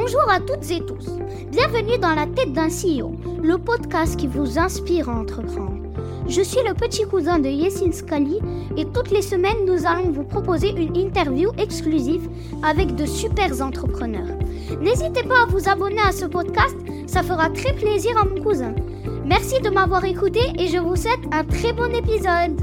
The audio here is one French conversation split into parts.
Bonjour à toutes et tous. Bienvenue dans la tête d'un CEO, le podcast qui vous inspire à entreprendre. Je suis le petit cousin de Yesin Scali et toutes les semaines nous allons vous proposer une interview exclusive avec de super entrepreneurs. N'hésitez pas à vous abonner à ce podcast, ça fera très plaisir à mon cousin. Merci de m'avoir écouté et je vous souhaite un très bon épisode.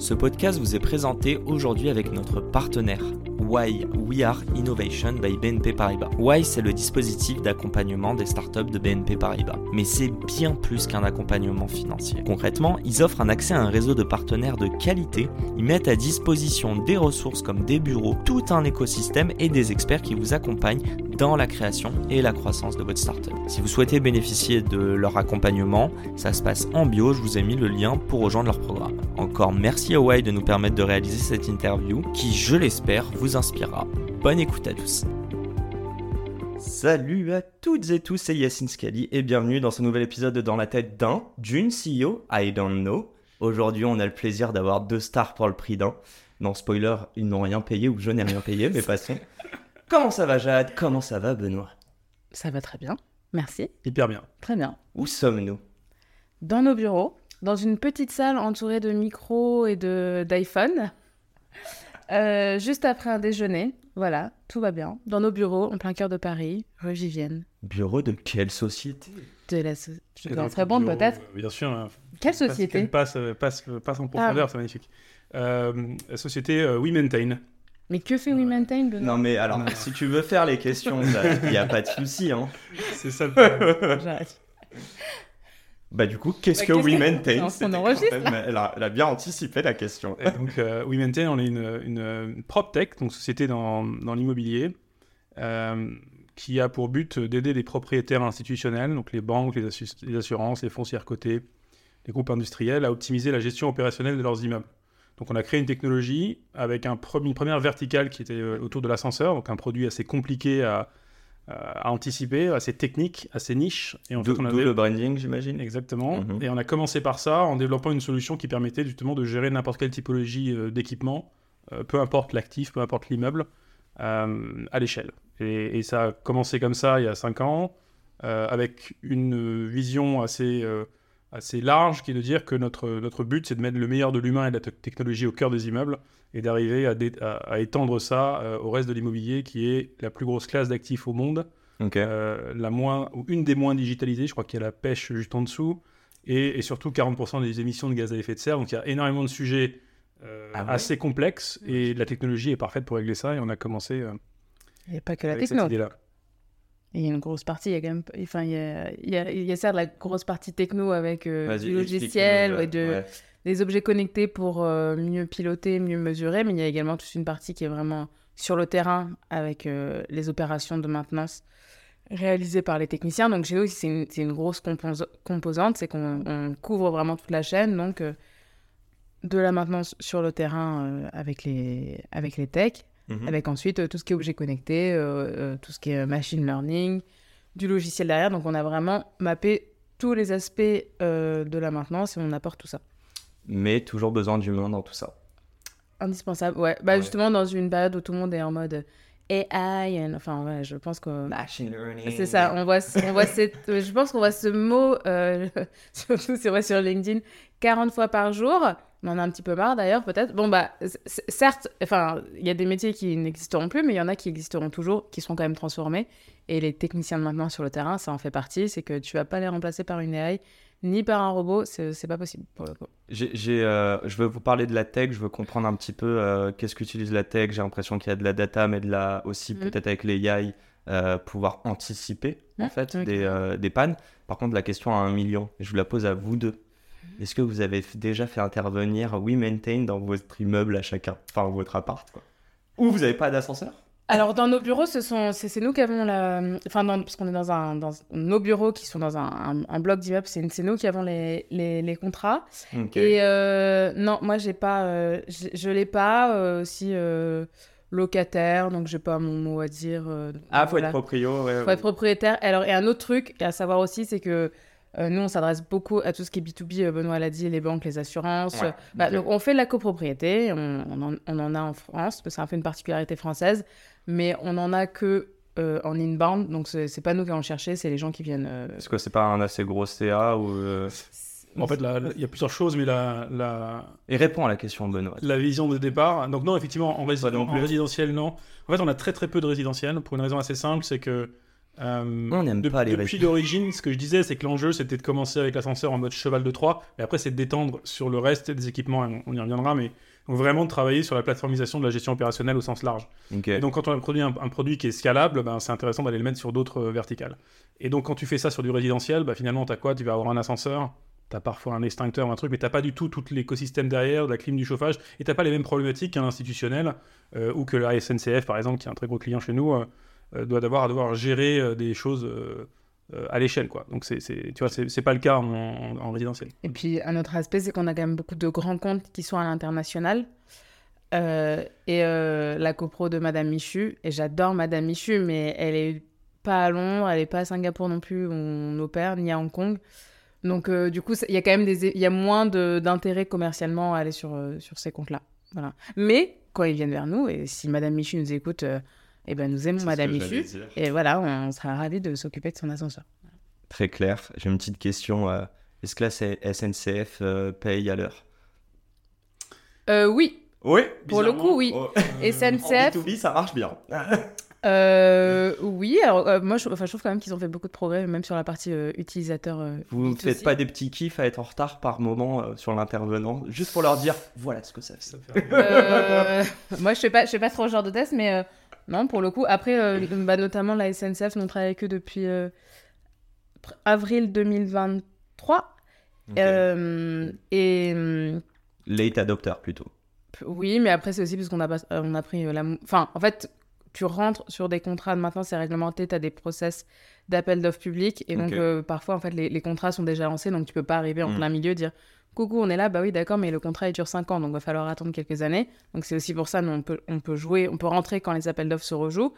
Ce podcast vous est présenté aujourd'hui avec notre partenaire Why We Are Innovation by BNP Paribas. Why c'est le dispositif d'accompagnement des startups de BNP Paribas, mais c'est bien plus qu'un accompagnement financier. Concrètement, ils offrent un accès à un réseau de partenaires de qualité, ils mettent à disposition des ressources comme des bureaux, tout un écosystème et des experts qui vous accompagnent dans la création et la croissance de votre startup. Si vous souhaitez bénéficier de leur accompagnement, ça se passe en bio, je vous ai mis le lien pour rejoindre leur programme. Encore merci à Why de nous permettre de réaliser cette interview qui, je l'espère, vous inspirera. Bonne écoute à tous. Salut à toutes et tous, c'est Yacine Scali et bienvenue dans ce nouvel épisode de Dans la tête d'un, d'une CEO, I don't know. Aujourd'hui, on a le plaisir d'avoir deux stars pour le prix d'un. Non, spoiler, ils n'ont rien payé ou je n'ai rien payé, mais passons. Comment ça va Jade? Comment ça va Benoît? Ça va très bien, merci. Hyper bien. Très bien. Où sommes-nous? Dans nos bureaux, dans une petite salle entourée de micros et de d'iPhone, euh, juste après un déjeuner. Voilà, tout va bien. Dans nos bureaux, en plein cœur de Paris, rue Vivienne. Bureau de quelle société? De la so- je bonne bureau, peut-être. euh, Bien sûr. hein. Quelle société? passe, passe, passe en Ah. profondeur, c'est magnifique. Euh, la société euh, We Maintain. Mais que fait We Maintain Benoît Non mais alors, si tu veux faire les questions, il n'y a pas de souci. Hein. C'est ça le problème. J'arrête. Bah du coup, qu'est-ce Bah, que qu'est-ce We que- Maintain On enregistre, même- elle, a, elle a bien anticipé la question. Et donc, euh, We Maintain, on est une, une, une PropTech, donc société dans, dans l'immobilier, euh, qui a pour but d'aider les propriétaires institutionnels, donc les banques, les, assu- les assurances, les foncières cotées, les groupes industriels, à optimiser la gestion opérationnelle de leurs immeubles. Donc, on a créé une technologie avec un une première verticale qui était euh, autour de l'ascenseur, donc un produit assez compliqué à, à anticiper, assez technique, assez niche. Et en fait, on a le branding, j'imagine. Exactement. Mhm. Et on a commencé par ça en développant une solution qui permettait justement de gérer n'importe quelle typologie euh, d'équipement, euh, peu importe l'actif, peu importe l'immeuble, euh, à l'échelle. Et, et ça a commencé comme ça il y a cinq ans, euh, avec une vision assez, euh, assez large qui est de dire que notre, notre but, c'est de mettre le meilleur de l'humain et de la te- technologie au cœur des immeubles et d'arriver à, dé- à- à étendre ça euh, au reste de l'immobilier qui est la plus grosse classe d'actifs au monde. Euh, la moins, ou une des moins digitalisées, je crois qu'il y a la pêche juste en dessous, et, et surtout 40% des émissions de gaz à effet de serre. Donc il y a énormément de sujets euh, Ah ouais? assez complexes, et la technologie est parfaite pour régler ça, et on a commencé euh, Il n'y a pas que la avec techno. cette idée-là. Il y a une grosse partie, il y a quand même, enfin, il y a, il y a, il y a certes la grosse partie techno avec euh, du logiciel et de, ouais. des objets connectés pour euh, mieux piloter, mieux mesurer, mais il y a également toute une partie qui est vraiment sur le terrain avec euh, les opérations de maintenance réalisées par les techniciens. Donc chez nous, c'est une, c'est une grosse compos- composante, c'est qu'on on couvre vraiment toute la chaîne, donc de la maintenance sur le terrain avec, les, avec les techs, Mhm. avec ensuite euh, tout ce qui est objets connectés, euh, euh, tout ce qui est machine learning, du logiciel derrière. Donc on a vraiment mappé tous les aspects euh, de la maintenance et on apporte tout ça. Mais toujours besoin d'humain dans tout ça. Indispensable, ouais. Bah Ouais. justement dans une période où tout le monde est en mode AI, and- enfin ouais, je pense que Machine learning. c'est ça. On voit, on voit cette, je pense qu'on voit ce mot euh, surtout c'est vrai sur LinkedIn 40 fois par jour. On en a un petit peu marre d'ailleurs peut-être. Bon bah certes, enfin il y a des métiers qui n'existeront plus, mais il y en a qui existeront toujours, qui seront quand même transformés. Et les techniciens de maintenance sur le terrain, ça en fait partie. C'est que tu vas pas les remplacer par une AI ni par un robot, c'est pas possible pour le coup. Euh, je veux vous parler de la tech, je veux comprendre un petit peu euh, qu'est-ce qu'utilise la tech. J'ai l'impression qu'il y a de la data, mais de la aussi Mhm. peut-être avec les AI, euh, pouvoir anticiper en Mhm, fait des, des pannes. Par contre, la question à un million, je vous la pose à vous deux. Est-ce que vous avez déjà fait intervenir We Maintain dans votre immeuble à chacun, enfin votre appart quoi? Ou vous n'avez pas d'ascenseur? Alors, dans nos bureaux, ce sont, c'est, nous qui avons la. Enfin, dans- parce qu'on est dans un. Dans nos bureaux qui sont dans un, un, un bloc d'immeuble, c'est, nous qui avons les, les, les contrats. Et euh, non, moi, j'ai pas. euh, j'ai- je l'ai pas euh, aussi locataire, donc j'ai pas mon mot à dire. Ah, faut voilà. être proprio, ouais. Faut être propriétaire. Alors, et un autre truc à savoir aussi, c'est que nous, on s'adresse beaucoup à tout ce qui est B2B, euh, Benoît l'a dit, les banques, les assurances. Ouais, Bah, donc, on fait de la copropriété, on, on en, on en a en France, parce que c'est un peu une particularité française, mais on n'en a que euh, en inbound, donc c'est pas nous qui allons chercher, c'est les gens qui viennent. euh, Est-ce que c'est pas un assez gros CA ou euh, En fait, il y a plusieurs choses, mais la, la, Et réponds à la question de Benoît. la vision de départ. Donc non, effectivement, en, rési- non en résidentiel, non. En fait, on a très très peu de résidentiel pour une raison assez simple, c'est que euh, On n'aime de- pas les depuis l'origine, ce que je disais, c'est que l'enjeu c'était de commencer avec l'ascenseur en mode cheval de Troie, et après c'est d'étendre sur le reste des équipements, on, on y reviendra, mais donc vraiment de travailler sur la plateformisation de la gestion opérationnelle au sens large. Et donc, quand on a produit un, un produit qui est scalable, ben, c'est intéressant d'aller le mettre sur d'autres euh, verticales. Et donc, quand tu fais ça sur du résidentiel, ben, finalement, tu as quoi? Tu vas avoir un ascenseur, tu as parfois un extincteur ou un truc, mais tu pas du tout tout l'écosystème derrière, de la clim, du chauffage, et tu pas les mêmes problématiques qu'un institutionnel euh, ou que la SNCF, par exemple, qui est un très gros client chez nous, euh, doit devoir, à devoir gérer euh, des choses euh, euh, à l'échelle. quoi. Donc, c'est, tu vois, c'est pas le cas en, en- en résidentiel. Et puis, un autre aspect, c'est qu'on a quand même beaucoup de grands comptes qui sont à l'international. Euh, et euh, la copro de Madame Michu, et j'adore Madame Michu, mais elle est pas à Londres, elle est pas à Singapour non plus, où on opère, ni à Hong Kong. Donc, euh, du coup, il y a quand même des, y a moins d'intérêt commercialement à aller sur, euh, sur ces comptes-là. Voilà. Mais quand ils viennent vers nous, et si Madame Michu nous écoute, euh, eh ben, nous aimons Madame Michu. Et voilà, on sera ravis de s'occuper de son ascenseur. Très clair. J'ai une petite question. euh, Est-ce que la SNCF euh, paye à l'heure? Euh, oui, Oui. Pour le coup, oui. Oh. SNCF. En B2B, ça marche bien. Euh, oui, alors euh, moi je, enfin, je trouve quand même qu'ils ont fait beaucoup de progrès, même sur la partie euh, utilisateur. euh, Vous ne B2C. faites pas des petits kiffs à être en retard par moment euh, sur l'intervenant, juste pour leur dire voilà ce que ça fait. Ça fait- Euh, moi je fais pas, je fais pas trop ce genre de test, mais euh, non pour le coup. Après, euh, bah, notamment la SNCF, nous on travaille avec eux depuis euh, avril 2023. Ok. Euh, et hum, Late adopter plutôt. Oui, mais après, c'est aussi parce qu'on a, pas- euh, on a pris la... Enfin, en fait, tu rentres sur des contrats, maintenant c'est réglementé, tu as des process d'appel d'offres publics, et donc parfois, en fait, les, les contrats sont déjà lancés, donc tu peux pas arriver en Mm. plein milieu dire « Coucou, on est là, bah oui, d'accord, mais le contrat, il dure 5 ans, donc va falloir attendre quelques années. » Donc c'est aussi pour ça, on peut, jouer, on peut rentrer quand les appels d'offres se rejouent.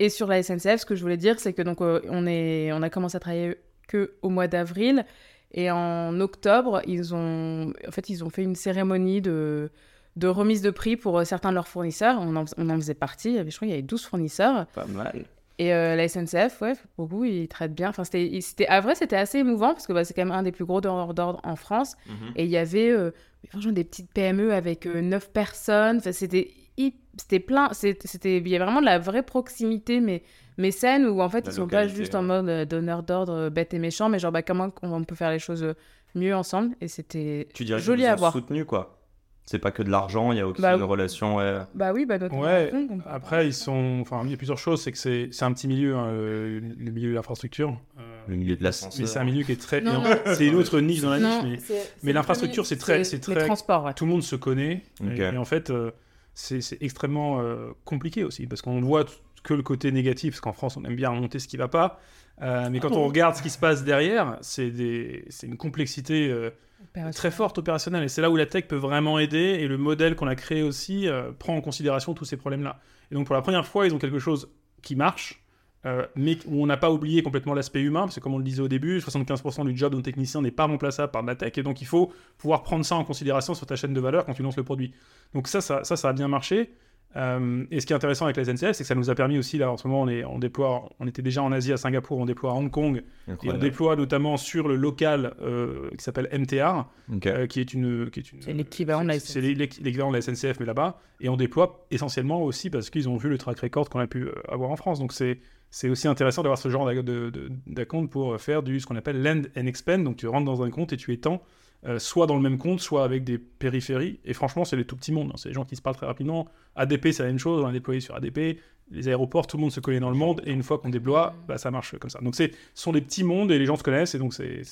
Et sur la SNCF, ce que je voulais dire, c'est que donc euh, on, a commencé à travailler que au mois d'avril, et en octobre, ils ont, en fait, ils ont fait une cérémonie de remise de prix pour euh, certains de leurs fournisseurs. On en, on en faisait partie. Je crois qu'il y avait 12 fournisseurs. Pas mal. Et euh, la SNCF, ouais, pour vous, ils traitent bien. Enfin, c'était, c'était, à vrai, c'était assez émouvant parce que bah, c'est quand même un des plus gros donneurs d'ordre en France. Et il y avait euh, franchement des petites PME avec euh, 9 personnes. Enfin, c'était, c'était plein. C'était, il y avait vraiment de la vraie proximité, mais, mais saine, où en fait, La ils sont pas juste en mode euh, donneur d'ordre euh, bête et méchant, mais genre, bah, comment on peut faire les choses mieux ensemble. Et c'était Tu dirais joli à voir. soutenu quoi. C'est pas que de l'argent, il y a aussi Bah, une relation. ouais. Bah oui, bah. Ouais, on- Après, ils sont. Enfin, il y a plusieurs choses. C'est que c'est c'est un petit milieu, hein, le, le milieu de l'infrastructure. Euh, Le milieu de l'ascenseur. mais c'est un milieu qui est très. C'est une autre niche dans la niche, Non, mais l'infrastructure, c'est très- c'est Les très- transports, ouais. tout le monde se connaît. Ok. Et, et en fait, euh, c'est c'est extrêmement euh, compliqué aussi, parce qu'on voit que le côté négatif, parce qu'en France, on aime bien remonter ce qui va pas. Euh, mais quand on regarde ce qui se passe derrière, c'est des- c'est une complexité euh, très forte opérationnelle. Et c'est là où la tech peut vraiment aider. Et le modèle qu'on a créé aussi euh, prend en considération tous ces problèmes-là. Et donc, pour la première fois, ils ont quelque chose qui marche. euh, mais où on n'a pas oublié complètement l'aspect humain, parce que comme on le disait au début, 75% du job d'un technicien n'est pas remplaçable par de la tech, et donc il faut pouvoir prendre ça en considération sur ta chaîne de valeur quand tu lances le produit. Donc ça, ça, ça, ça a bien marché. Euh, et ce qui est intéressant avec la SNCF, c'est que ça nous a permis aussi, là en ce moment, on, est, on déploie, on était déjà en Asie à Singapour, on déploie à Hong Kong, et on déploie notamment sur le local euh, qui s'appelle MTR, euh, qui est une, qui est une. C'est l'équivalent de la c'est- C'est l'é- l'équivalent de la SNCF, mais là-bas. Et on déploie essentiellement aussi parce qu'ils ont vu le track record qu'on a pu avoir en France. Donc c'est c'est aussi intéressant d'avoir ce genre d'ac- de, de, d'account pour faire du ce qu'on appelle land and expand. Donc tu rentres dans un compte et tu étends euh, soit dans le même compte, soit avec des périphéries. Et franchement, c'est les tout petits mondes. hein. C'est les gens qui se parlent très rapidement. ADP, c'est la même chose. On a déployé sur ADP. Les aéroports, tout le monde se connaît dans le monde. Et une fois qu'on déploie, bah, ça marche comme ça. Donc c'est ce sont des petits mondes et les gens se connaissent. Et donc c'est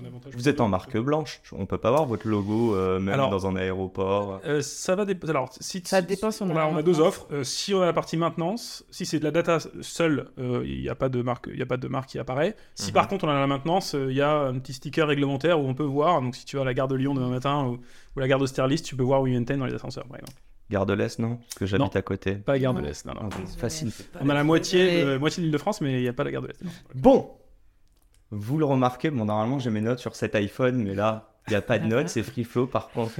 un avantage. Vous êtes en marque blanche. On peut pas voir votre logo euh, même Alors- dans un aéroport. Euh, ça va dépendre. Alors, si, Ça dépend si on on a on a deux maintenance. offres. Euh, si on a la partie maintenance, si c'est de la data seule, euh, il n'y a pas de marque, il y a pas de marque qui apparaît. Si Mhm. par contre on a la maintenance, euh, il y a un petit sticker réglementaire où on peut voir. Donc si tu vas à la gare de Lyon demain matin ou, ou la gare d'Austerlitz, tu peux voir où il y a une antenne dans les ascenseurs, par exemple. Gare de l'Est, non? Parce que j'habite à côté. Pas gare de Non. l'Est. Non, non. Ah, Facile. On a la moitié, Et- de, moitié de l'Île-de-France, mais il n'y a pas la gare de l'Est. Bon. Vous le remarquez, bon, normalement j'ai mes notes sur cet iPhone, mais là, il n'y a pas de notes, c'est free flow. Par contre,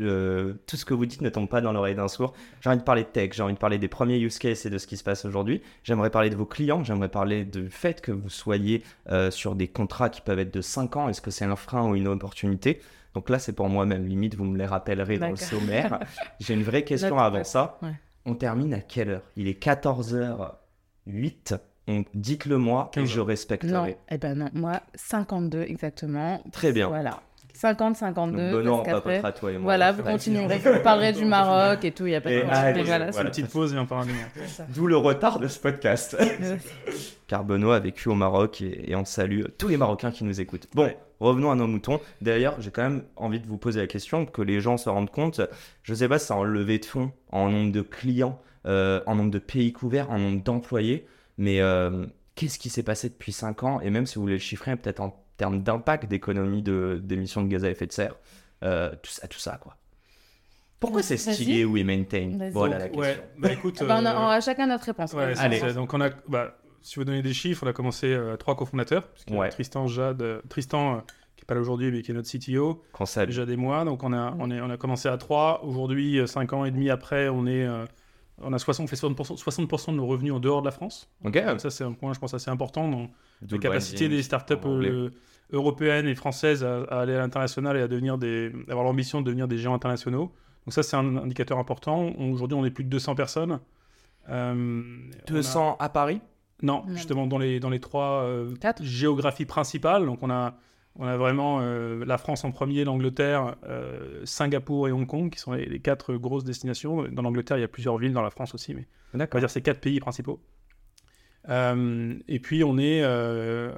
euh, tout ce que vous dites ne tombe pas dans l'oreille d'un sourd. J'ai envie de parler de tech, j'ai envie de parler des premiers use cases et de ce qui se passe aujourd'hui. J'aimerais parler de vos clients, j'aimerais parler du fait que vous soyez euh, sur des contrats qui peuvent être de 5 ans. Est-ce que c'est un frein ou une opportunité? Donc là, c'est pour moi-même, limite, vous me les rappellerez dans le sommaire. J'ai une vraie question avant ça. Ouais. On termine à quelle heure? Il est 14h08. On... Dites-le moi et 15 je Non, respecterai. eh ben non, moi 52 exactement. Très bien. Voilà. 50, 52. Donc, Benoît, on parce qu'après- papotera toi et moi. Voilà, vous continuerez, vous parlerez du Maroc et tout, il n'y a pas de problème. Voilà, une petite pause et on parle D'où le retard de ce podcast. car Benoît a vécu au Maroc et, et on salue tous les Marocains qui nous écoutent. Bon, Ouais. Revenons à nos moutons. D'ailleurs, j'ai quand même envie de vous poser la question, que les gens se rendent compte. Je ne sais pas si c'est en levée de fonds, en nombre de clients, euh, en nombre de pays couverts, en nombre d'employés, mais euh, qu'est-ce qui s'est passé depuis 5 ans? Et même si vous voulez le chiffrer, peut-être en termes d'impact d'économie de- d'émissions de, gaz à effet de serre, euh, tout ça, tout ça, quoi. Pourquoi c'est stylé We Maintain? Vas-y. Voilà la question. Ouais, bah écoute. Ah bah, on, a, on a chacun notre réponse. Ouais, Allez. c'est- donc on a, bah, si vous donnez des chiffres, on a commencé euh, trois cofondateurs, Ouais. Tristan, Jade, euh, Tristan, euh, qui est pas là aujourd'hui, mais qui est notre CTO, Qu'on salue. Jade et moi. Donc on a, on est, on a commencé à trois. Aujourd'hui, cinq ans et demi après, on est, euh, on a 60, on fait 60%, 60% de nos revenus en dehors de la France. Donc ça, c'est un point, je pense, assez important dans la capacité des startups euh, européennes et françaises à, à aller à l'international et à devenir des, avoir l'ambition de devenir des géants internationaux. Donc ça, c'est un indicateur important. Aujourd'hui, on est plus de 200 personnes. Euh, on a- 200 à Paris? Non, Non. justement dans les, dans les trois euh, Quatre. géographies principales. Donc on a, on a vraiment euh, la France en premier, l'Angleterre, euh, Singapour et Hong Kong qui sont les, les quatre grosses destinations. Dans l'Angleterre, il y a plusieurs villes, dans la France aussi, mais on va dire ces quatre pays principaux. Euh, et puis on est, euh,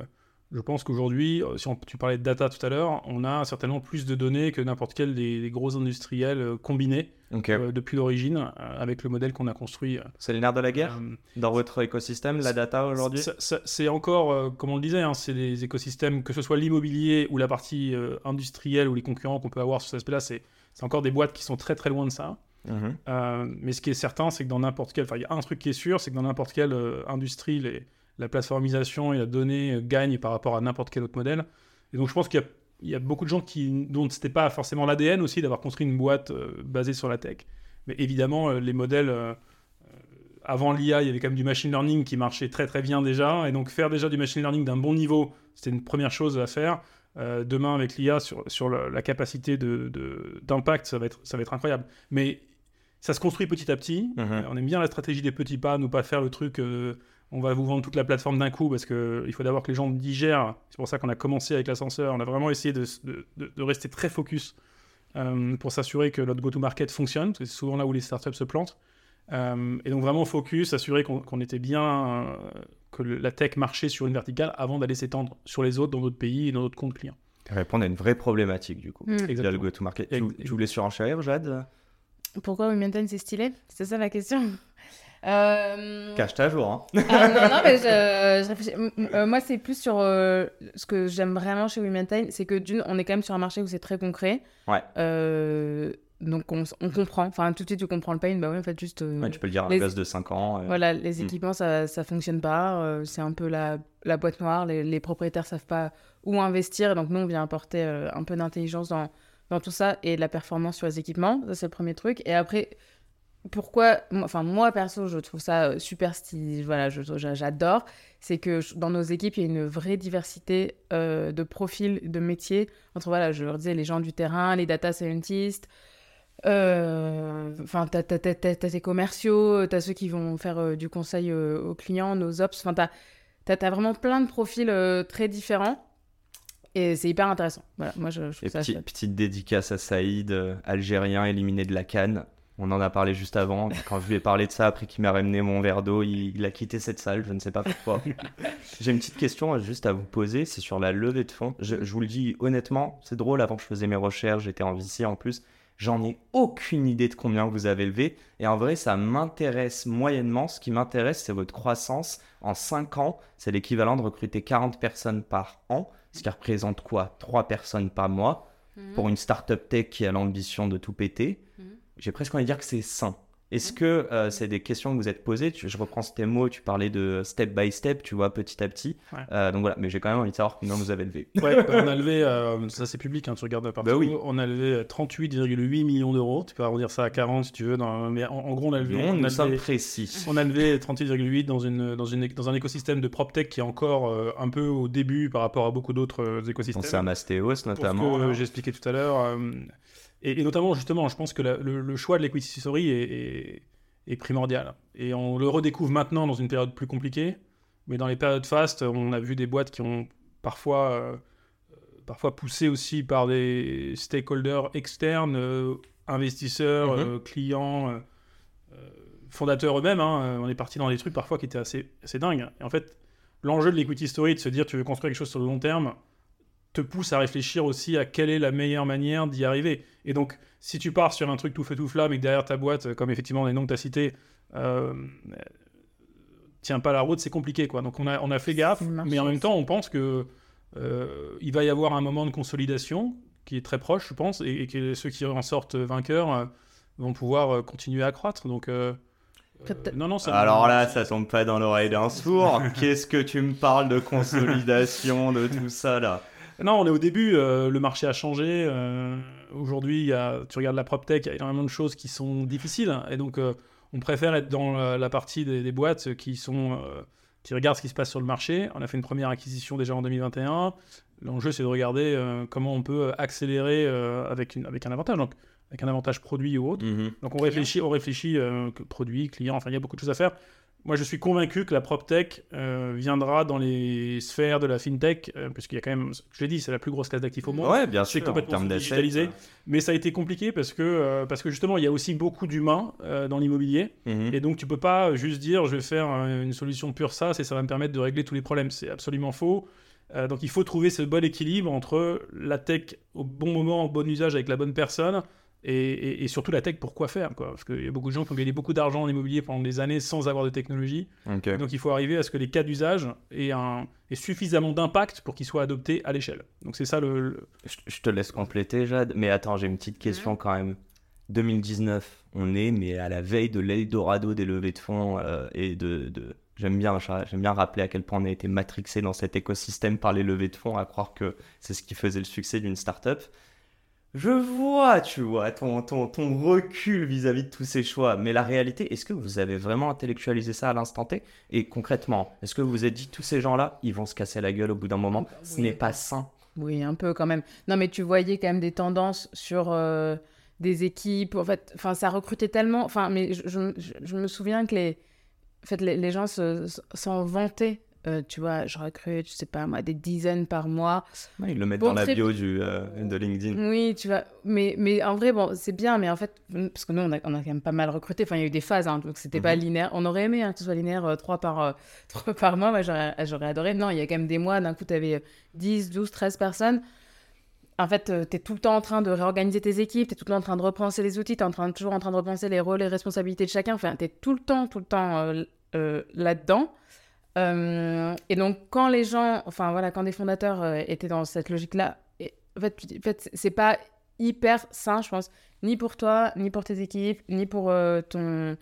je pense qu'aujourd'hui, euh, si on- tu parlais de data tout à l'heure, on a certainement plus de données que n'importe quel des, des gros industriels euh, combinés euh, depuis l'origine euh, avec le modèle qu'on a construit. C'est le nerf de la guerre euh, dans votre écosystème, la data aujourd'hui C'est encore, comme on le disait, hein, c'est des écosystèmes, que ce soit l'immobilier ou la partie industrielle ou les concurrents qu'on peut avoir sur cet aspect-là, c'est encore des boîtes qui sont très très loin de ça. Mhm. Mais ce qui est certain, c'est que dans n'importe quel, enfin, il y a un truc qui est sûr, c'est que dans n'importe quelle industrie, les- la plateformisation et la donnée gagnent par rapport à n'importe quel autre modèle. Et donc, je pense qu'il y a, il y a beaucoup de gens qui, dont c'était pas forcément l'ADN aussi d'avoir construit une boîte euh, basée sur la tech. Mais évidemment, euh, les modèles euh, avant l'IA, il y avait quand même du machine learning qui marchait très très bien déjà. Et donc, faire déjà du machine learning d'un bon niveau, c'était une première chose à faire. Euh, demain, avec l'IA, sur, sur la, la capacité de- de- d'impact, ça, va être- ça va être incroyable. Mais ça se construit petit à petit. Euh, on aime bien la stratégie des petits pas, nous pas faire le truc. On va vous vendre toute la plateforme d'un coup parce que il faut d'abord que les gens digèrent. C'est pour ça qu'on a commencé avec l'ascenseur. On a vraiment essayé de, de- de- de rester très focus euh, pour s'assurer que notre go-to-market fonctionne. C'est souvent là où les startups se plantent. Euh, et donc vraiment focus, assurer qu'on était bien, euh, que le- la tech marchait sur une verticale avant d'aller s'étendre sur les autres dans d'autres pays et dans d'autres comptes clients. Répondre à une vraie problématique du coup. Hmm. A le Exactement. go-to-market. Tu, tu voulais surenchérir, Jade? Pourquoi Maintain c'est stylé? C'est ça la question Euh, Cache-toi à jour. Hein. ah, non, non, mais je, je réfléchis. Euh, moi, c'est plus sur euh, ce que j'aime vraiment chez We Maintain, c'est que d'une, on est quand même sur un marché où c'est très concret. Ouais. Euh, donc, on, comprend. Enfin, tout de suite, tu comprends le pain. Bah oui, en fait, juste. Ouais, tu peux le dire à un gosse de 5 ans. Voilà, les Mm. équipements, ça, ça fonctionne pas. c'est un peu la, la boîte noire. Les, les propriétaires savent pas où investir. Donc, nous, on vient apporter un peu d'intelligence dans, dans tout ça et de la performance sur les équipements. Ça, c'est le premier truc. Et après, pourquoi, enfin, moi, perso, je trouve ça euh, super stylé. Voilà, j'adore. C'est que je- dans nos équipes, il y a une vraie diversité euh, de profils, de métiers. Entre, voilà, je leur disais, les gens du terrain, les data scientists. euh, Enfin, t'as, t'as, tes commerciaux, t'as ceux qui vont faire euh, du conseil euh, aux clients, nos ops. Enfin, t'as, t'as, t'as vraiment plein de profils euh, très différents. Et c'est hyper intéressant. Voilà, moi, je, je trouve Et ça petit- petite dédicace à Saïd, euh, algérien éliminé de la canne. On en a parlé juste avant. Quand je lui ai parlé de ça, après qu'il m'a ramené mon verre d'eau, il, il a quitté cette salle. Je ne sais pas pourquoi. J'ai une petite question juste à vous poser. C'est sur la levée de fonds. Je, je vous le dis honnêtement, c'est drôle. Avant que je faisais mes recherches, j'étais en VC en plus. J'en ai aucune idée de combien vous avez levé. Et en vrai, ça m'intéresse moyennement. Ce qui m'intéresse, c'est votre croissance. En 5 ans, c'est l'équivalent de recruter 40 personnes par an. Ce qui représente quoi? 3 personnes par mois pour une startup tech qui a l'ambition de tout péter, Mhm. J'ai presque envie de dire que c'est sain. Est-ce que euh, c'est des questions que vous êtes posées? Tu- Je reprends tes mots, tu parlais de step by step, tu vois, petit à petit. Ouais. Euh, donc voilà, mais j'ai quand même envie de savoir combien vous avez levé. Ouais, bah, on a levé, euh, ça c'est public, hein, tu regardes partout. Bah oui. On a levé 38,8 millions d'euros. Tu peux arrondir ça à 40 si tu veux. dans- mais en, en gros, on a levé. Non, on, nous a sommes levé précis. on a levé 38,8 dans, une, dans, une, dans un écosystème de PropTech qui est encore euh, un peu au début par rapport à beaucoup d'autres euh, écosystèmes. Pensez à Mastéos Pour ce notamment. que j'expliquais tout à l'heure. Et, et notamment, justement, je pense que la- le, le choix de l'equity story est, est- est primordial. Et on le redécouvre maintenant dans une période plus compliquée. Mais dans les périodes fast, on a vu des boîtes qui ont parfois, euh, parfois poussé aussi par des stakeholders externes, euh, investisseurs, Mhm. euh, clients, euh, fondateurs eux-mêmes. hein. On est parti dans des trucs parfois qui étaient assez, assez dingues. Et en fait, l'enjeu de l'equity story, de se dire tu veux construire quelque chose sur le long terme, te pousse à réfléchir aussi à quelle est la meilleure manière d'y arriver. Et donc, si tu pars sur un truc tout feu tout flamme et que derrière ta boîte, comme effectivement les noms que tu as cités, euh, tient pas la route, c'est compliqué. quoi. Donc, on a, on a fait gaffe, mais en même temps, on pense que euh, il va y avoir un moment de consolidation qui est très proche, je pense, et, et que ceux qui en sortent vainqueurs euh, vont pouvoir euh, continuer à croître. Donc, euh, euh, non, non, ça Alors là, ça tombe pas dans l'oreille d'un sourd. Qu'est-ce que tu me parles de consolidation, de tout ça là? Non, on est au début, euh, le marché a changé. euh, Aujourd'hui, il y a- tu regardes la PropTech, il y a énormément de choses qui sont difficiles. Et donc, euh, on préfère être dans la, la partie des, des boîtes qui, sont, qui regardent ce qui se passe sur le marché. On a fait une première acquisition déjà en 2021. L'enjeu, c'est de regarder comment on peut accélérer avec, une, avec un avantage, donc avec un avantage produit ou autre. Mhm. Donc on réfléchit, on réfléchit produit, client, enfin il y a beaucoup de choses à faire. Moi je suis convaincu que la PropTech euh, viendra dans les sphères de la FinTech, euh, parce qu'il y a quand même, je l'ai dit, c'est la plus grosse classe d'actifs au monde. Ouais, bien sûr. En complètement digitalisé. Mais ça a été compliqué parce que, euh, parce que justement il y a aussi beaucoup d'humains euh, dans l'immobilier. Mhm. Et donc tu peux pas juste dire je vais faire euh, une solution pure SaaS et ça va me permettre de régler tous les problèmes. C'est absolument faux. Euh, donc il faut trouver ce bon équilibre entre la tech au bon moment, au bon usage avec la bonne personne et, et- et surtout la tech pour quoi faire. Quoi? Parce qu'il y a beaucoup de gens qui ont gagné beaucoup d'argent en immobilier pendant des années sans avoir de technologie. Donc il faut arriver à ce que les cas d'usage aient, un- aient suffisamment d'impact pour qu'ils soient adoptés à l'échelle. Donc c'est ça le... le- Je, je te laisse compléter, Jade. Mais attends, j'ai une petite question quand même. 2019, on est mais à la veille de l'Eldorado des levées de fonds euh, et de, de- J'aime bien, j'aime bien rappeler à quel point on a été matrixé dans cet écosystème par les levées de fonds, à croire que c'est ce qui faisait le succès d'une startup. Je vois, tu vois, ton, ton, ton recul vis-à-vis de tous ces choix. Mais la réalité, est-ce que vous avez vraiment intellectualisé ça à l'instant T? Et concrètement, est-ce que vous vous êtes dit, tous ces gens-là, ils vont se casser la gueule au bout d'un moment? Ce Oui. n'est pas sain. Oui, un peu quand même. Non, mais tu voyais quand même des tendances sur euh, des équipes. En fait, enfin, ça recrutait tellement. Enfin, mais je, je- je- je me souviens que les, en fait, les, les gens se- se- s'en vantaient. Euh, tu vois, je recrute, je sais pas moi, des dizaines par mois. Ouais, ils le mettent Bon, dans la bio du, euh, de LinkedIn. Oui, tu vois. Mais, mais en vrai, bon, c'est bien, mais en fait, parce que nous, on a, on a quand même pas mal recruté. Enfin, il y a eu des phases, hein, donc c'était pas Mhm. linéaire. On aurait aimé hein, que ce soit linéaire euh, trois par, euh, trois par mois. Moi, j'aurais adoré. Non, il y a quand même des mois, d'un coup, tu avais 10, 12, 13 personnes. En fait, tu es tout le temps en train de réorganiser tes équipes, tu es tout le temps en train de repenser les outils, tu es en train, toujours en train de repenser les rôles et responsabilités de chacun. Enfin, tu es tout le temps, tout le temps euh, euh, là-dedans. Euh, et donc, quand les gens, enfin voilà, quand des fondateurs euh, étaient dans cette logique-là, en fait, en fait, c'est pas hyper sain, je pense, ni pour toi, ni pour tes équipes, ni pour euh, ton,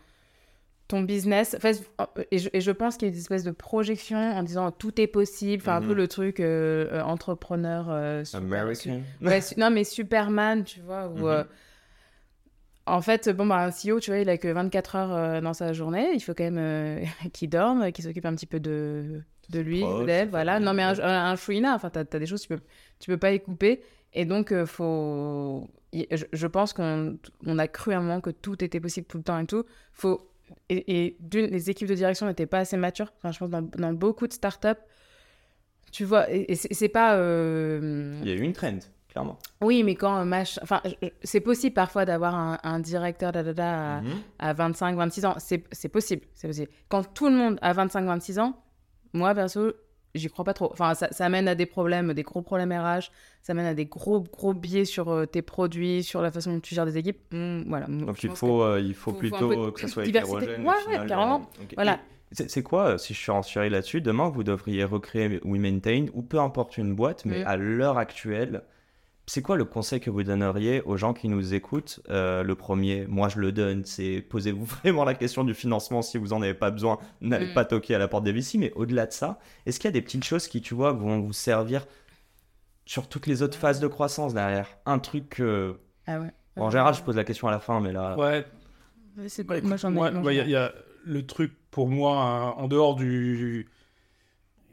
ton business. En fait, et, je, et je pense qu'il y a une espèce de projection en disant tout est possible, enfin un Mhm. peu le truc euh, euh, entrepreneur. super- American. Ouais, su- non, mais Superman, tu vois, où, Mhm. En fait, bon, bah, un CEO, tu vois, il a que 24 heures euh, dans sa journée. Il faut quand même euh, qu'il dorme, qu'il s'occupe un petit peu de, de lui, d'elle, voilà. Non, mais un, un, enfin, t'as as des choses, tu peux, tu peux pas y couper. Et donc, euh, faut... Je, je pense qu'on on a cru à un moment que tout était possible tout le temps et tout. Faut... Et, et d'une, les équipes de direction n'étaient pas assez matures. Enfin, je pense dans, dans beaucoup de startups, tu vois, et, et c'est c'est pas... euh, Il y a eu une trend, clairement. oui, mais quand un match. Enfin, c'est possible parfois d'avoir un, un directeur da, da, da, à, Mhm. à 25, 26 ans. C'est possible, c'est possible. Quand tout le monde a 25, 26 ans, moi, perso, j'y crois pas trop. Enfin, ça, ça mène à des problèmes, des gros problèmes RH. Ça mène à des gros, gros biais sur euh, tes produits, sur la façon dont tu gères des équipes. Hmm, voilà. Donc Je il faut, euh, il faut plutôt de que ça soit diversité. hétérogène. Ouais, ouais, carrément. euh, ok. Voilà. C'est quoi, euh, si je suis en Syrie là-dessus, demain vous devriez recréer We Maintain ou peu importe une boîte, mais Mm. à l'heure actuelle, c'est quoi le conseil que vous donneriez aux gens qui nous écoutent Euh, Le premier, moi je le donne, c'est posez-vous vraiment la question du financement si vous en avez pas besoin, n'allez Mm. pas toquer à la porte des VC. Mais au-delà de ça, est-ce qu'il y a des petites choses qui, tu vois, vont vous servir sur toutes les autres phases de croissance derrière? Un truc que... Ah ouais. En général, je pose la question à la fin, mais là... Ouais, C'est- Bah, moi ai. il y, j'en ai. il y a le truc pour moi, hein, en dehors du,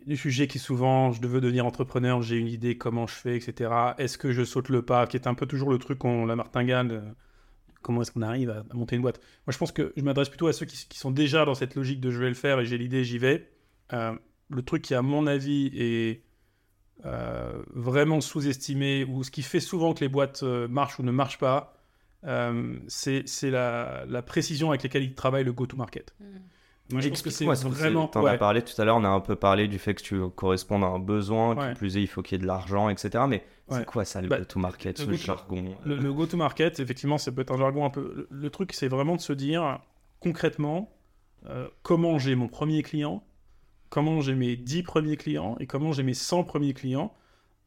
du sujet qui souvent, je veux devenir entrepreneur, j'ai une idée, comment je fais, etc. Est-ce que je saute le pas, qui est un peu toujours le truc qu'on la martingale. euh, Comment est-ce qu'on arrive à, monter une boîte Moi, je pense que je m'adresse plutôt à ceux qui, sont déjà dans cette logique de je vais le faire et j'ai l'idée, j'y vais. Euh, le truc qui, à mon avis, est euh, vraiment sous-estimé, ou ce qui fait souvent que les boîtes marchent ou ne marchent pas, c'est la, précision avec laquelle ils travaillent le go-to-market. Mm. Moi, je pense que c'est vraiment. T'en ouais. as parlé tout à l'heure, on a un peu parlé du fait que tu correspondes à un besoin, Ouais. plus est, il faut qu'il y ait de l'argent, etc. Mais Ouais. c'est quoi ça, le Bah, go-to-market, le ce go- jargon Le, le go-to-market, effectivement, ça peut être un jargon un peu. Le, le truc, c'est vraiment de se dire concrètement euh, comment j'ai mon premier client, comment j'ai mes 10 premiers clients et comment j'ai mes 100 premiers clients,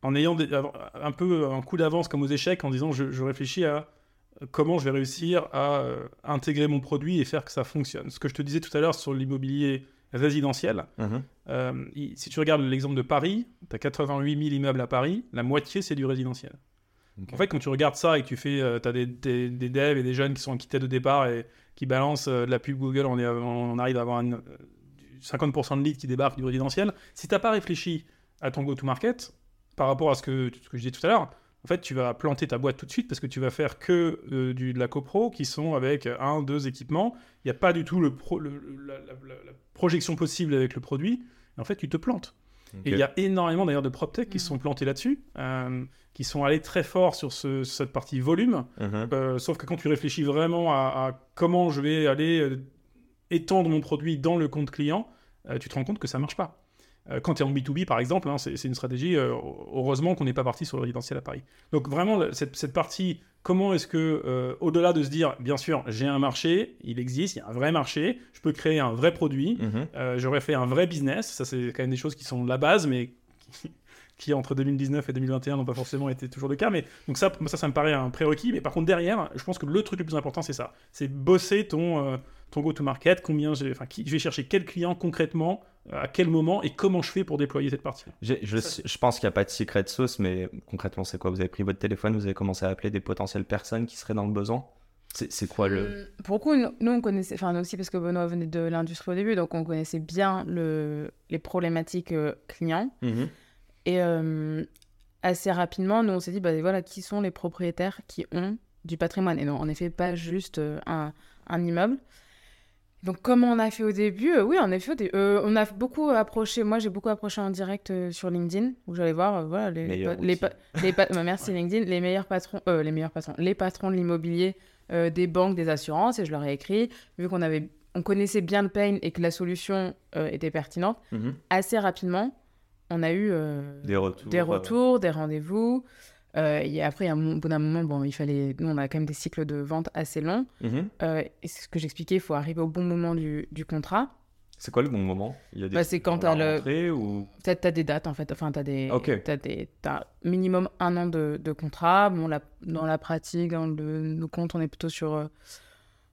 en ayant des- un peu un coup d'avance comme aux échecs, en disant je, je réfléchis à comment je vais réussir à euh, intégrer mon produit et faire que ça fonctionne. Ce que je te disais tout à l'heure sur l'immobilier résidentiel, Mhm. euh, si tu regardes l'exemple de Paris, tu as 88 000 immeubles à Paris, la moitié c'est du résidentiel. En fait, quand tu regardes ça et que tu fais, euh, as des, des, des devs et des jeunes qui sont en quittés de départ et qui balancent euh, de la pub Google, on, est, on arrive à avoir une, euh, du 50% de leads qui débarquent du résidentiel. Si t'as pas réfléchi à ton go-to-market par rapport à ce que, ce que je disais tout à l'heure, en fait, tu vas planter ta boîte tout de suite parce que tu vas faire que euh, du, de la copro qui sont avec un, deux équipements. Il n'y a pas du tout le pro- le- le- la, la- la- la projection possible avec le produit. Et en fait, tu te plantes. Et il y a énormément d'ailleurs de PropTech qui se sont plantés là-dessus, euh, qui sont allés très fort sur ce- cette partie volume. Mhm. Euh, sauf que quand tu réfléchis vraiment à, à comment je vais aller euh, étendre mon produit dans le compte client, euh, tu te rends compte que ça marche pas. Euh, quand tu es en B2B, par exemple, hein, c'est une stratégie, euh, heureusement qu'on n'est pas parti sur le résidentiel à Paris. Donc vraiment, cette, cette partie, comment est-ce que, euh, au-delà de se dire, bien sûr, j'ai un marché, il existe, il y a un vrai marché, je peux créer un vrai produit, Mhm. euh, j'aurais fait un vrai business, ça c'est quand même des choses qui sont la base, mais qui, qui, entre 2019 et 2021 n'ont pas forcément été toujours le cas. Mais donc ça, ça, ça me paraît un prérequis. Mais par contre derrière, je pense que le truc le plus important c'est ça, c'est bosser ton ton go-to-market, combien j'ai, enfin, qui, je vais chercher quel client concrètement, à quel moment et comment je fais pour déployer cette partie. Je, je pense qu'il n'y a pas de secret sauce, mais concrètement, c'est quoi? Vous avez pris votre téléphone, vous avez commencé à appeler des potentielles personnes qui seraient dans le besoin? C'est quoi le. Hum, Pour le coup, nous, on connaissait, enfin nous aussi parce que Benoît venait de l'industrie au début, donc on connaissait bien le, les problématiques euh, clients. Mhm. Et euh, assez rapidement, nous on s'est dit, bah voilà, qui sont les propriétaires qui ont du patrimoine? Et non, en effet, pas juste euh, un, un immeuble. Donc, comment on a fait au début Euh, Oui, en effet, au dé- euh, on a beaucoup approché. Moi, j'ai beaucoup approché en direct euh, sur LinkedIn, où j'allais voir, voilà, les, Meilleur pa- les, outil. pa- les pa- bah, merci LinkedIn, les meilleurs patrons, euh, les meilleurs patrons, les patrons de l'immobilier, des banques, des assurances, et je leur ai écrit, vu qu'on avait, on connaissait bien le pain et que la solution était pertinente, Mhm. assez rapidement, on a eu Des retours. des retours, des rendez-vous. Euh, et après, un bon d'un moment, bon, il fallait. Nous, on a quand même des cycles de vente assez longs. mhm. Euh, et c'est ce que j'expliquais, il faut arriver au bon moment du, du contrat. C'est quoi le bon moment? Il y a des Bah, c'est quand t'as le- ou? Peut-être tu as des dates, en fait. Enfin, tu as des. Ok. T'as des t'as minimum un an de, de contrat. Bon, la- dans la pratique, dans le, nos comptes, on est plutôt sur euh,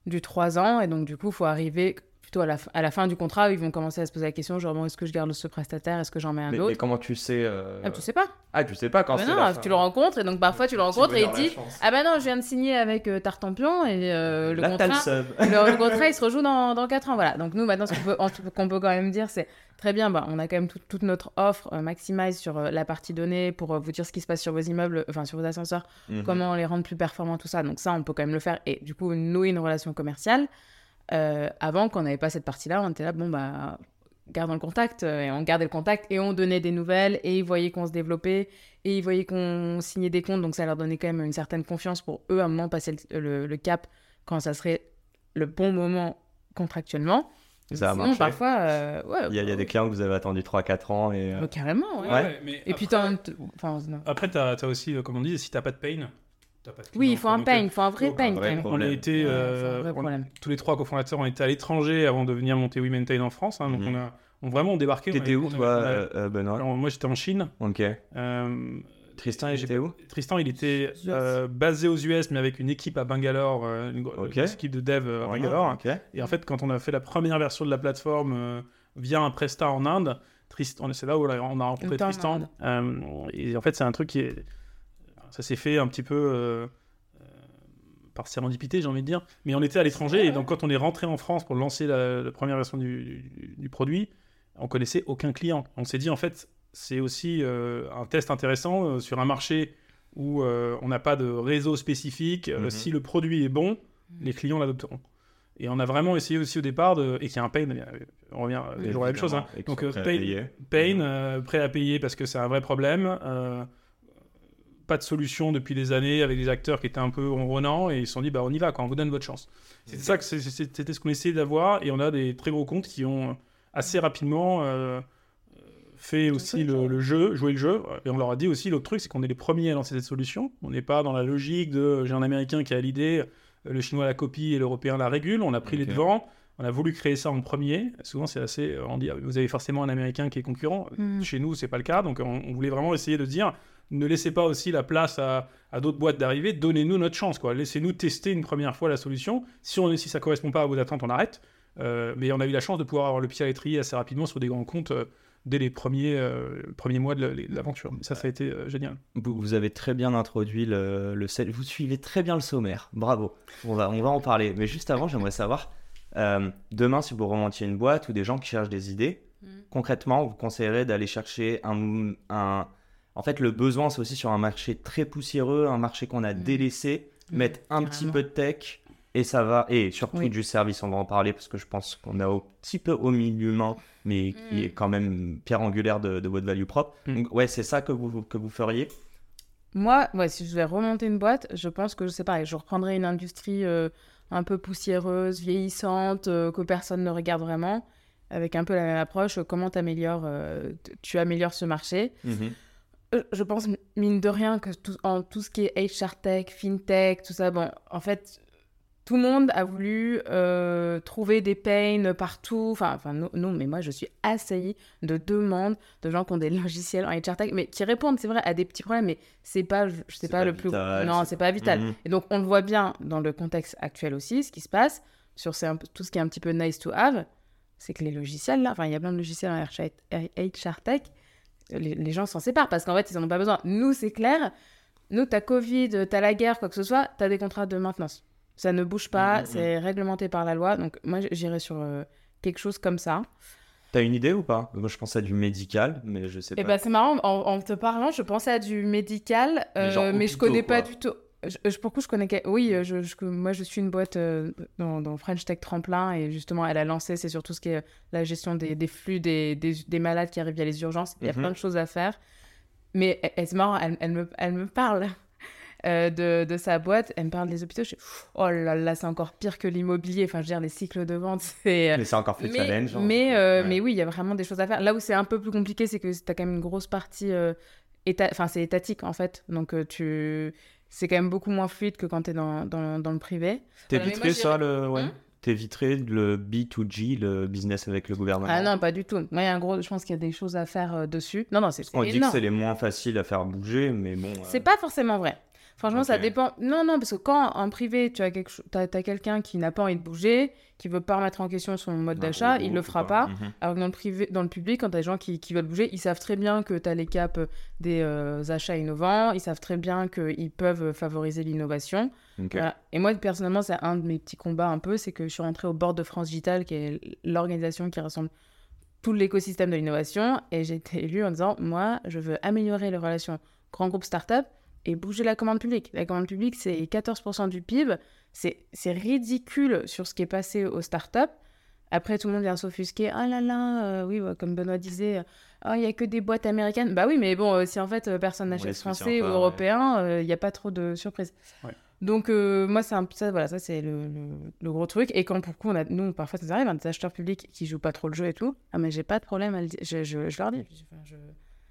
du 3 ans. Et donc, du coup, il faut arriver plutôt à la, fin- à la fin du contrat où ils vont commencer à se poser la question genre, bon, est-ce que je garde ce prestataire? Est-ce que j'en mets un mais, autre? comment tu sais euh, Ah, Tu sais pas. Ah, tu sais pas quand Bah c'est non, la tu le rencontres et donc parfois tu le rencontres et il dit. Ah bah non, je viens de signer avec euh, Tartampion et euh, le, Là, t'as le contrat, le, le contrat il se rejoue dans, dans 4 ans. Voilà. Donc nous maintenant, ce qu'on peut, qu'on peut quand même dire, c'est très bien, bah, on a quand même tout- toute notre offre euh, Maximize sur euh, la partie donnée pour euh, vous dire ce qui se passe sur vos immeubles, enfin sur vos ascenseurs, Mhm. comment les rendre plus performants, tout ça. Donc ça, on peut quand même le faire et du coup, nouer une relation commerciale. Euh, avant, quand on n'avait pas cette partie-là, on était là, bon bah gardons le contact euh, et on gardait le contact et on donnait des nouvelles et ils voyaient qu'on se développait et ils voyaient qu'on signait des comptes donc ça leur donnait quand même une certaine confiance pour eux à un moment passer le, le- le cap quand ça serait le bon moment contractuellement Ça a Sinon, marché. parfois euh, ouais Il y, a, il y a des clients que vous avez attendu 3-4 ans et. euh, carrément ouais. Ouais. mais et puis après- t'as enfin non. Après, tu as, aussi, comme on dit, si t'as pas de pain, t'as pas de oui il faut un euh, il faut un vrai même. problème. On a été, euh, on- tous les trois cofondateurs, on était à l'étranger avant de venir monter WeMaintain en France. hein, donc Mhm. on a on vraiment débarqué. T'étais où toi, euh, euh, Benoît Alors, moi, j'étais en Chine. Ok. Euh, Tristan, il était où Tristan, il était euh, basé aux US, mais avec une équipe à Bangalore, une, équipe de dev euh, à Bangalore. Ok. Et en fait, quand on a fait la première version de la plateforme euh, via un Presta en Inde, Tristan, c'est là où on a on a rencontré Tristan. Euh, et en fait, c'est un truc qui est. Ça s'est fait un petit peu euh, euh, par sérendipité, j'ai envie de dire. Mais on était à l'étranger, et donc quand on est rentré en France pour lancer la, la première version du, du- du produit, on connaissait aucun client. On s'est dit, en fait, c'est aussi euh, un test intéressant euh, sur un marché où euh, on n'a pas de réseau spécifique. Euh, Mhm. Si le produit est bon, les clients l'adopteront. Et on a vraiment essayé aussi au départ, de... et qu'il y a un pain, on revient toujours à la même chose. hein. Donc, pain, Mhm. euh, prêt à payer parce que c'est un vrai problème. euh, pas de solution depuis des années avec des acteurs qui étaient un peu ronronnants et ils se sont dit bah on y va quand on vous donne votre chance. C'était ça que c'était ce qu'on essayait d'avoir et on a des très gros comptes qui ont assez rapidement euh, fait aussi le, le jeu, jouer le jeu et on leur a dit aussi l'autre truc c'est qu'on est les premiers à lancer cette solution. On n'est pas dans la logique de j'ai un américain qui a l'idée, euh, le chinois la copie et l'européen la régule. On a pris les devants. On a voulu créer ça en premier. Souvent, c'est assez. euh, On dit, vous avez forcément un Américain qui est concurrent. Mm. Chez nous, c'est pas le cas. Donc, on, on voulait vraiment essayer de dire, ne laissez pas aussi la place à, à d'autres boîtes d'arriver. Donnez-nous notre chance, quoi. Laissez-nous tester une première fois la solution. Si on, si ça correspond pas à vos attentes, on arrête. Euh, mais on a eu la chance de pouvoir avoir le pied à l'étrier assez rapidement sur des grands comptes euh, dès les premiers, euh, premiers mois de la- de l'aventure. Ça, ça a été euh, génial. Vous, vous avez très bien introduit le, Vous suivez très bien le sommaire. Bravo. On va, on va en parler. Mais juste avant, j'aimerais savoir, euh, demain, si vous remontiez une boîte ou des gens qui cherchent des idées, Mm. concrètement, vous conseillerez d'aller chercher un, un- En fait, le besoin, c'est aussi sur un marché très poussiéreux, un marché qu'on a Mm. délaissé, Mm, mettre un petit peu de tech et ça va. Et surtout Oui. du service, on va en parler parce que je pense qu'on a un petit peu au milieu humain, mais qui Mm. est quand même pierre angulaire de, de votre value propre. Donc, ouais, c'est ça que vous, que vous feriez? Moi, ouais, si je vais remonter une boîte, je pense que c'est pareil. Je reprendrai une industrie euh, un peu poussiéreuse, vieillissante, euh, que personne ne regarde vraiment, avec un peu la même approche. euh, comment t'améliores, euh, tu améliores ce marché? Euh, Je pense, mine de rien, que tout, en tout ce qui est HR tech, fintech, tout ça, bon, en fait, tout le monde a voulu euh, trouver des pains partout. Enfin, enfin non, non, mais moi, je suis assaillie de demandes de gens qui ont des logiciels en HR tech, mais qui répondent, c'est vrai, à des petits problèmes, mais c'est pas, je sais pas, pas le plus. vital, Non, c'est pas vital. Mhm. Et donc, on le voit bien dans le contexte actuel aussi, ce qui se passe sur un tout ce qui est un petit peu nice to have, c'est que les logiciels, là, enfin, il y a plein de logiciels en HR tech, les, les gens s'en séparent parce qu'en fait, ils en ont pas besoin. Nous, c'est clair. Nous, t'as Covid, t'as la guerre, quoi que ce soit, t'as des contrats de maintenance. Ça ne bouge pas, Mhm, c'est réglementé par la loi. Donc, moi, j'irais sur euh, quelque chose comme ça. T'as une idée ou pas? Moi, je pense à du médical, mais je sais Et pas. ben c'est marrant, en, en te parlant, je pensais à du médical, Mais euh, genre mais je connais pas du tout. Je, je- pour coup, je connais. Oui, euh, je, je- moi, je suis une boîte euh, dans, dans French Tech Tremplin et justement, elle a lancé, c'est sur tout ce qui est la gestion des, des flux des, des, des malades qui arrivent via les urgences. Il y a Mhm. plein de choses à faire. Mais c'est marrant, elle, elle me, elle me parle euh, de, de sa boîte, elle me parle des hôpitaux. Je suis, oh là là, c'est encore pire que l'immobilier. Enfin, je veux dire, les cycles de vente, c'est. Mais c'est encore plus Mais, challenge. mais, euh, Ouais. mais oui, il y a vraiment des choses à faire. Là où c'est un peu plus compliqué, c'est que tu as quand même une grosse partie. Euh, éta- Enfin, c'est étatique en fait. Donc, euh, tu... c'est quand même beaucoup moins fluide que quand tu es dans, dans, dans le privé. Voilà, T'éviterais moi, ça, le. Ouais. Hein T'éviterais le B2G, le business avec le gouvernement. Ah non, pas du tout. Moi, il y a un gros... je pense qu'il y a des choses à faire euh, dessus. Non, non, c'est On dit que énorme. c'est les moins faciles à faire bouger, mais bon. euh, C'est pas forcément vrai. Franchement, ça dépend. Non, non, parce que quand en privé, tu as, quelque... cho- quelqu'un qui n'a pas envie de bouger, qui veut pas remettre en question son mode d'achat, il le fera pas. Mhm. Alors que dans le, privé, dans le public, quand tu as des gens qui, qui veulent bouger, ils savent très bien que tu as les caps des euh, achats innovants, ils savent très bien qu'ils peuvent favoriser l'innovation. Voilà. Et moi, personnellement, c'est un de mes petits combats un peu, c'est que je suis rentrée au bord de France Digital, qui est l'organisation qui rassemble tout l'écosystème de l'innovation, et j'ai été élue en disant, moi, je veux améliorer les relations grand groupe startup et bouger la commande publique. La commande publique, c'est 14% du PIB, c'est c'est ridicule sur ce qui est passé aux startups. Après, tout le monde vient s'offusquer. Ah là là, euh, oui, ouais, comme Benoît disait, euh, oh, il y a que des boîtes américaines. Bah oui, mais bon, euh, si en fait personne On n'achète français ou ouais. européen, il n'y a pas trop de surprises. Ouais. Donc, euh, moi, c'est un, ça, voilà, ça, c'est le, le- le gros truc. Et quand, pour le coup, on a, nous, parfois, ça nous arrive, hein, des acheteurs publics qui jouent pas trop le jeu et tout. Ah, mais j'ai pas de problème à le dire. Je, je, je leur dis. Je- je-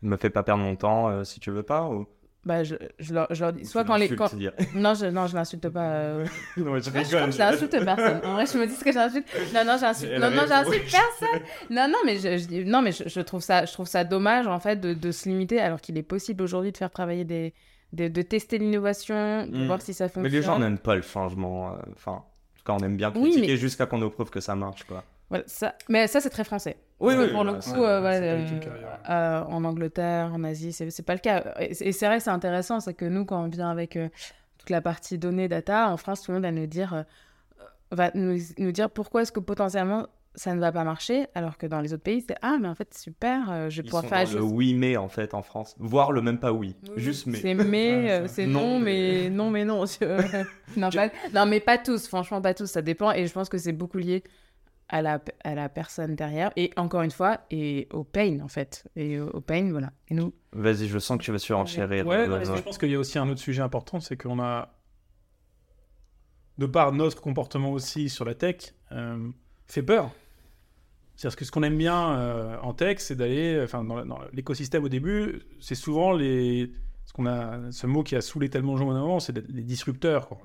Me fais pas perdre mon temps euh, si tu veux pas. Ou... Bah, je, je, leur, je leur dis. Soit Tu quand les. Quand... Non, je, non, je l'insulte pas. euh. non, mais je Je crois j'insulte personne. En vrai, je me dis ce que j'insulte. Non, non, j'insulte. Non, non, j'insulte oui. personne. Non, non, mais je, je non, mais je, je trouve ça, je trouve ça dommage en fait de, de se limiter alors qu'il est possible aujourd'hui de faire travailler des, de, de tester l'innovation, de Mm. voir si ça fonctionne. Mais les gens n'aiment pas le changement. euh, Enfin, en tout cas, on aime bien Oui, critiquer mais- jusqu'à qu'on nous prouve que ça marche, quoi. Voilà, ça... Mais ça, c'est très français. Oui, oui, pour bah, le coup, euh, ouais, euh, euh, en Angleterre, en Asie, c'est pas le cas. Et c'est et c'est vrai, c'est intéressant, c'est que nous, quand on vient avec euh, toute la partie données, data, en France, tout le monde va nous dire, euh, va nous, nous dire pourquoi est-ce que potentiellement ça ne va pas marcher, alors que dans les autres pays, c'est ah, mais en fait, super, euh, je vais pouvoir faire dans le oui mais en fait en France, voire le même pas oui, Oui, juste mais. C'est mais, Ouais, c'est Non, non, mais- mais non, mais non. non, pas... non, mais pas tous, franchement, pas tous, ça dépend. Et je pense que c'est beaucoup lié à la, à la personne derrière. Et encore une fois, et au pain, en fait. Et au, pain, voilà. Et nous, Vas-y, je sens que tu vas surenchérir. Ouais, je pense qu'il y a aussi un autre sujet important, c'est qu'on a, de par notre comportement aussi sur la tech, euh, fait peur. C'est-à-dire que ce qu'on aime bien euh, en tech, c'est d'aller, enfin, dans, l'écosystème au début, c'est souvent les, ce qu'on a, ce mot qui a saoulé tellement de gens au moment, c'est les disrupteurs. quoi.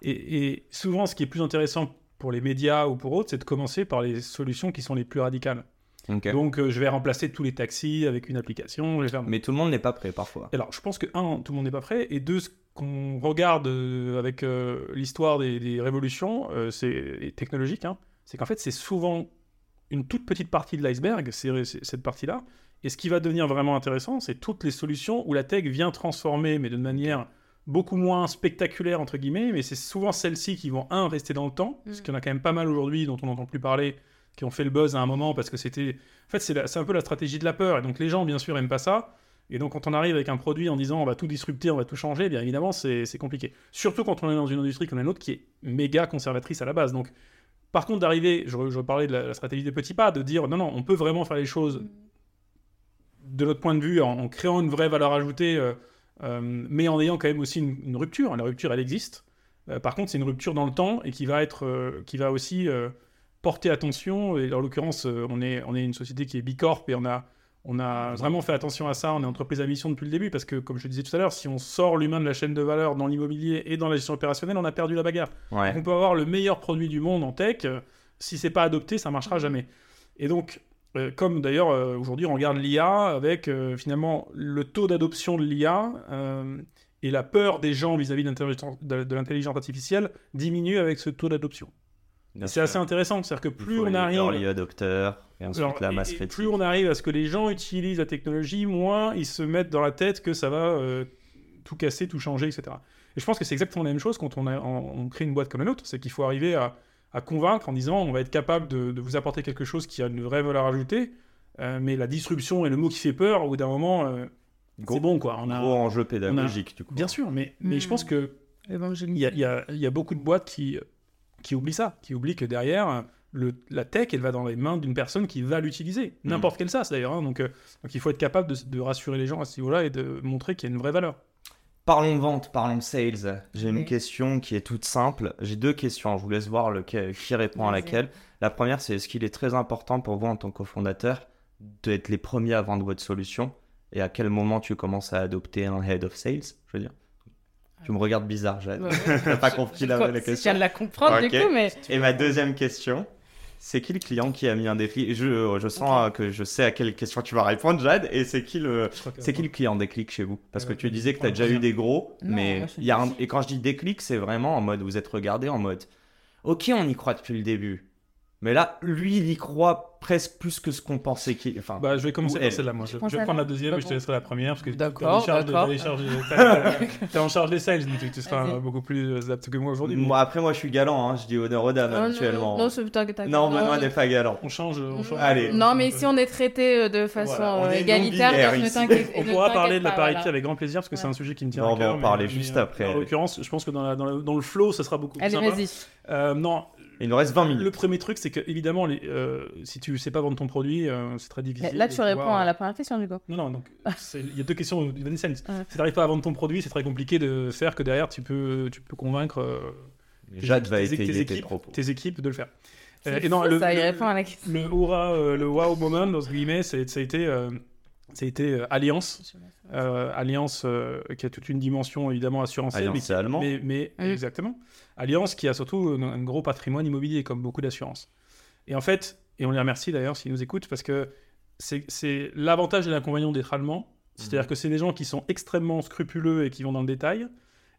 Et, et souvent, ce qui est plus intéressant pour les médias ou pour autres, c'est de commencer par les solutions qui sont les plus radicales. Donc, euh, je vais remplacer tous les taxis avec une application. Faire Mais tout le monde n'est pas prêt parfois. alors, je pense que, un, tout le monde n'est pas prêt, et deux, ce qu'on regarde euh, avec euh, l'histoire des, des révolutions c'est et technologiques, hein, c'est qu'en fait, c'est souvent une toute petite partie de l'iceberg, c'est cette partie-là. Et ce qui va devenir vraiment intéressant, c'est toutes les solutions où la tech vient transformer, mais de manière beaucoup moins spectaculaire, entre guillemets, mais c'est souvent celles-ci qui vont, un, rester dans le temps, parce Mm. qu'il y en a quand même pas mal aujourd'hui dont on n'entend plus parler, qui ont fait le buzz à un moment, parce que c'était... En fait, c'est un peu la stratégie de la peur, et donc les gens, bien sûr, aiment pas ça, et donc, quand on arrive avec un produit en disant on va tout disrupter, on va tout changer, bien évidemment, c'est compliqué. Surtout quand on est dans une industrie comme la nôtre qui est méga conservatrice à la base. Donc, par contre, d'arriver, je, je parlais de la, la stratégie des petits pas, de dire non, non, on peut vraiment faire les choses de notre point de vue en, en créant une vraie valeur ajoutée, euh, mais en ayant quand même aussi une, une rupture. La rupture, elle existe. Euh, par contre, c'est une rupture dans le temps et qui va, être, euh, qui va aussi euh, porter attention. Et en l'occurrence, euh, on, est, on est une société qui est bicorp et on a, on a vraiment fait attention à ça. On est entreprise à mission depuis le début parce que, comme je le disais tout à l'heure, si on sort l'humain de la chaîne de valeur dans l'immobilier et dans la gestion opérationnelle, on a perdu la bagarre. Ouais. On peut avoir le meilleur produit du monde en tech, euh, si c'est pas adopté, ça marchera jamais. Et donc, euh, comme d'ailleurs euh, aujourd'hui on regarde l'IA avec euh, finalement le taux d'adoption de l'IA et la peur des gens vis-à-vis de l'intelligence- de, de l'intelligence artificielle diminue avec ce taux d'adoption. C'est assez intéressant, c'est-à-dire que plus on arrive, early adopters, et ensuite alors, la masse et plus on arrive à ce que les gens utilisent la technologie, moins ils se mettent dans la tête que ça va tout casser, tout changer, etc. Et je pense que c'est exactement la même chose quand on, a- on- on crée une boîte comme la nôtre, c'est qu'il faut arriver à, à convaincre en disant on va être capable de, de vous apporter quelque chose qui a une vraie valeur ajoutée, euh, mais la disruption est le mot qui fait peur, au bout d'un moment, euh, Gros- c'est bon quoi. On a, Gros enjeu pédagogique, du coup. Bien sûr, mais, mais je pense que il y a, il y a- il y a beaucoup de boîtes qui, qui oublient ça, qui oublient que derrière, le, la tech, elle va dans les mains d'une personne qui va l'utiliser. Mm. N'importe quel SaaS d'ailleurs. hein. donc, euh, donc il faut être capable de, de rassurer les gens à ce niveau-là et de montrer qu'il y a une vraie valeur. Parlons vente, parlons sales. J'ai une Oui. question qui est toute simple. J'ai deux questions. Je vous laisse voir lequel, qui répond à laquelle. La première, c'est est-ce qu'il est très important pour vous en tant que cofondateur d'être les premiers à vendre votre solution? Et à quel moment tu commences à adopter un head of sales Je veux dire? Tu me regardes bizarre, Jade. Ouais. T'as pas compris la, la Je question viens de la comprendre du coup, mais Et ma deuxième question, c'est qui le client qui a mis un déclic je, je sens euh, que je sais à quelle question tu vas répondre, Jade. Et c'est qui le, que- c'est qui le client déclic chez vous? Parce que Euh, tu disais que tu as déjà eu des gros, Non, mais il y a un... et quand je dis déclic, c'est vraiment en mode vous êtes regardé en mode ok, on y croit depuis le début. Mais là, lui, il y croit presque plus que ce qu'on pensait qu'il. Enfin, Bah, je vais commencer par elle. celle-là, moi. Je, vais prendre la- deuxième et je te laisserai la première parce que D'accord, t'es en charge des sales, donc tu, seras euh, beaucoup plus apte que moi aujourd'hui. mais moi, après, moi, je suis galant, hein, je dis honneur aux dames Oh, non, actuellement. Non, c'est t'inquiète. Non, Benoît n'est pas galant. On change, on change. Allez. Non, mais ici on est traité euh, de façon Voilà, on euh, égalitaire, ne On pourra parler de la parité avec grand plaisir parce que c'est un sujet qui me tient à on va cœur. en parler juste euh, après, En l'occurrence, je pense que dans, le flow, ça sera beaucoup plus Allez, vas-y. Euh, Il nous reste 20 minutes. le premier truc, c'est que évidemment, les, euh, si tu sais pas vendre ton produit, euh, c'est très difficile. Là, de tu réponds pouvoir- à la première question, du coup. Non, non, donc il y a deux questions sales. Ouais. Si t'arrives pas à vendre ton produit, c'est très compliqué de faire que derrière tu peux, tu peux convaincre euh, tes- Jade va tes- étayer tes, équipes, propos. tes équipes de le faire. Euh, et non, fou, le, ça, il le- répond à la question. le hurrah, euh, le wow moment, dans ce guillemets, ça a été euh, C'était euh, Alliance. Euh, Alliance euh, qui a toute une dimension évidemment assurantielle. Alliance, mais, c'est allemand. mais, mais- exactement. Alliance qui a surtout un, un gros patrimoine immobilier comme beaucoup d'assurances. Et en fait, et on les remercie d'ailleurs s'ils nous écoutent parce que c'est c'est l'avantage et l'inconvénient d'être allemand. C'est-à-dire Mhm. que c'est des gens qui sont extrêmement scrupuleux et qui vont dans le détail.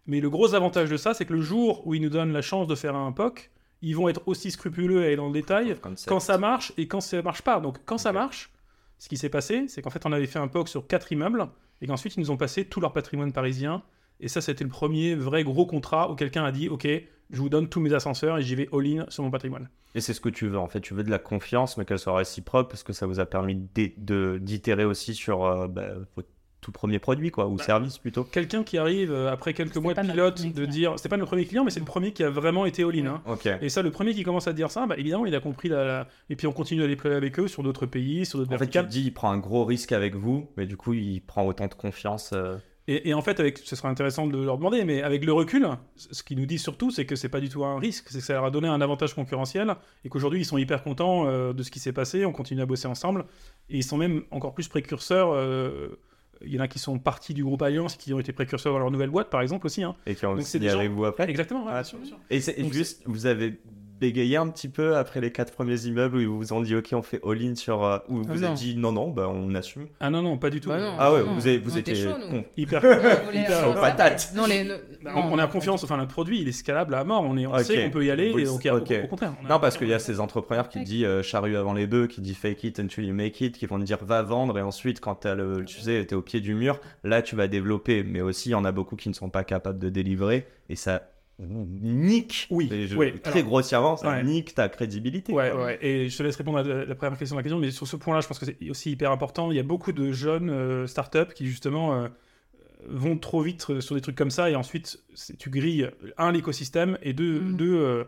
Mais le gros avantage de ça, c'est que le jour où ils nous donnent la chance de faire un POC, ils vont être aussi scrupuleux et aller dans le détail quand ça marche et quand ça marche pas. Donc quand ça marche, ce qui s'est passé, c'est qu'en fait on avait fait un POC sur quatre immeubles et qu'ensuite ils nous ont passé tout leur patrimoine parisien. Et ça, c'était le premier vrai gros contrat où quelqu'un a dit Ok, je vous donne tous mes ascenseurs et j'y vais all-in sur mon patrimoine. Et c'est ce que tu veux, en fait. Tu veux de la confiance, mais qu'elle soit réciproque, parce que ça vous a permis d'itérer aussi sur euh, bah, votre tout premier produit, quoi, ou Bah, service plutôt. Quelqu'un qui arrive euh, après quelques mois de notre pilote de dire C'est pas le premier client, mais c'est le premier qui a vraiment été all-in. hein. Et ça, le premier qui commence à dire ça, bah, évidemment, il a compris la, la- Et puis on continue à déployer avec eux sur d'autres pays, sur d'autres En fait, tu te dis, il prend un gros risque avec vous, mais du coup, il prend autant de confiance. euh, Et, et en fait, avec, ce serait intéressant de leur demander, mais avec le recul, ce qu'ils nous disent surtout, c'est que c'est pas du tout un risque, c'est que ça leur a donné un avantage concurrentiel et qu'aujourd'hui ils sont hyper contents euh, de ce qui s'est passé, on continue à bosser ensemble et ils sont même encore plus précurseurs. Il y en a qui sont partis du groupe Alliance, qui ont été précurseurs dans leur nouvelle boîte, par exemple aussi. hein. et qui ont signé des gens- avec vous après? Exactement. ouais, Ah, sûr, sûr. Et Donc, juste, vous avez bégayé un petit peu après les quatre premiers immeubles où ils vous ont dit, ok, on fait all-in sur. euh, Ou Ah vous non. avez dit, non, non, bah, on assume. Ah non, non, pas du tout. Bah non. Ah ouais, non, vous, avez, vous on était étiez con. Hyper. Patates. Non, les... Bah, non, on, on a confiance, enfin notre produit il est scalable à mort, on, est, on sait qu'on peut y aller, Vous et le- au- ok. au contraire. a- Non, parce qu'il y a ces entrepreneurs qui disent euh, charrue avant les bœufs, qui disent fake it until you make it, qui vont te dire va vendre, et ensuite, quand t'as le, tu sais, t'es au pied du mur, là, tu vas développer. Mais aussi, il y en a beaucoup qui ne sont pas capables de délivrer, et ça nique, Oui, je- oui, très alors- grossièrement, ça Ouais. nique ta crédibilité. Ouais, quoi. ouais, et je te laisse répondre à la, première question de la question, mais sur ce point-là, je pense que c'est aussi hyper important. Il y a beaucoup de jeunes euh, startups qui, justement, euh, vont trop vite euh, sur des trucs comme ça, et ensuite, tu grilles, un, l'écosystème, et deux, Mm. deux euh,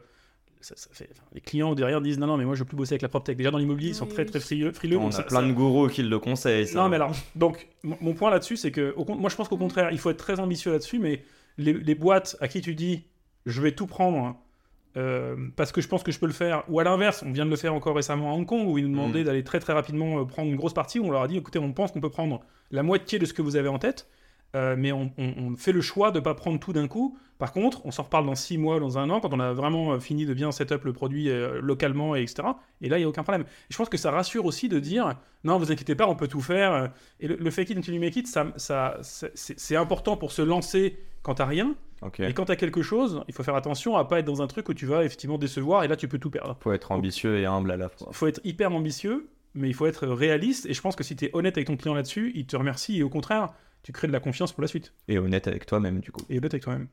ça- ça fait- enfin, les clients derrière disent non, non, mais moi, je veux plus bosser avec la PropTech. Déjà, dans l'immobilier, ils sont très, très frileux. frileux On a ça- plein ça- de gourous qui le conseillent. ça. non, mais alors, donc, mon point là-dessus, c'est que, au moi, je pense qu'au contraire, il faut être très ambitieux là-dessus, mais les, les boîtes à qui tu dis, je vais tout prendre hein, euh, parce que je pense que je peux le faire, ou à l'inverse, on vient de le faire encore récemment à Hong Kong, où ils nous demandaient d'aller très très rapidement euh, prendre une grosse partie, où on leur a dit, écoutez, on pense qu'on peut prendre la moitié de ce que vous avez en tête, euh, mais on, on- on fait le choix de ne pas prendre tout d'un coup. Par contre, on s'en reparle dans six mois, dans un an, quand on a vraiment euh, fini de bien set up le produit euh, localement, et etc. Et là, il n'y a aucun problème. Et je pense que ça rassure aussi de dire, non, vous inquiétez pas, on peut tout faire. Et le, le fake it until you make it, ça, ça, c'est important pour se lancer quand t'as rien. Ok. Et quand t'as quelque chose, il faut faire attention à pas être dans un truc où tu vas effectivement décevoir et là tu peux tout perdre. Faut être ambitieux et humble à la fois. Il faut être hyper ambitieux, mais il faut être réaliste. Et je pense que si tu es honnête avec ton client là-dessus, il te remercie et au contraire, tu crées de la confiance pour la suite. Et honnête avec toi-même, du coup. Et honnête avec toi-même.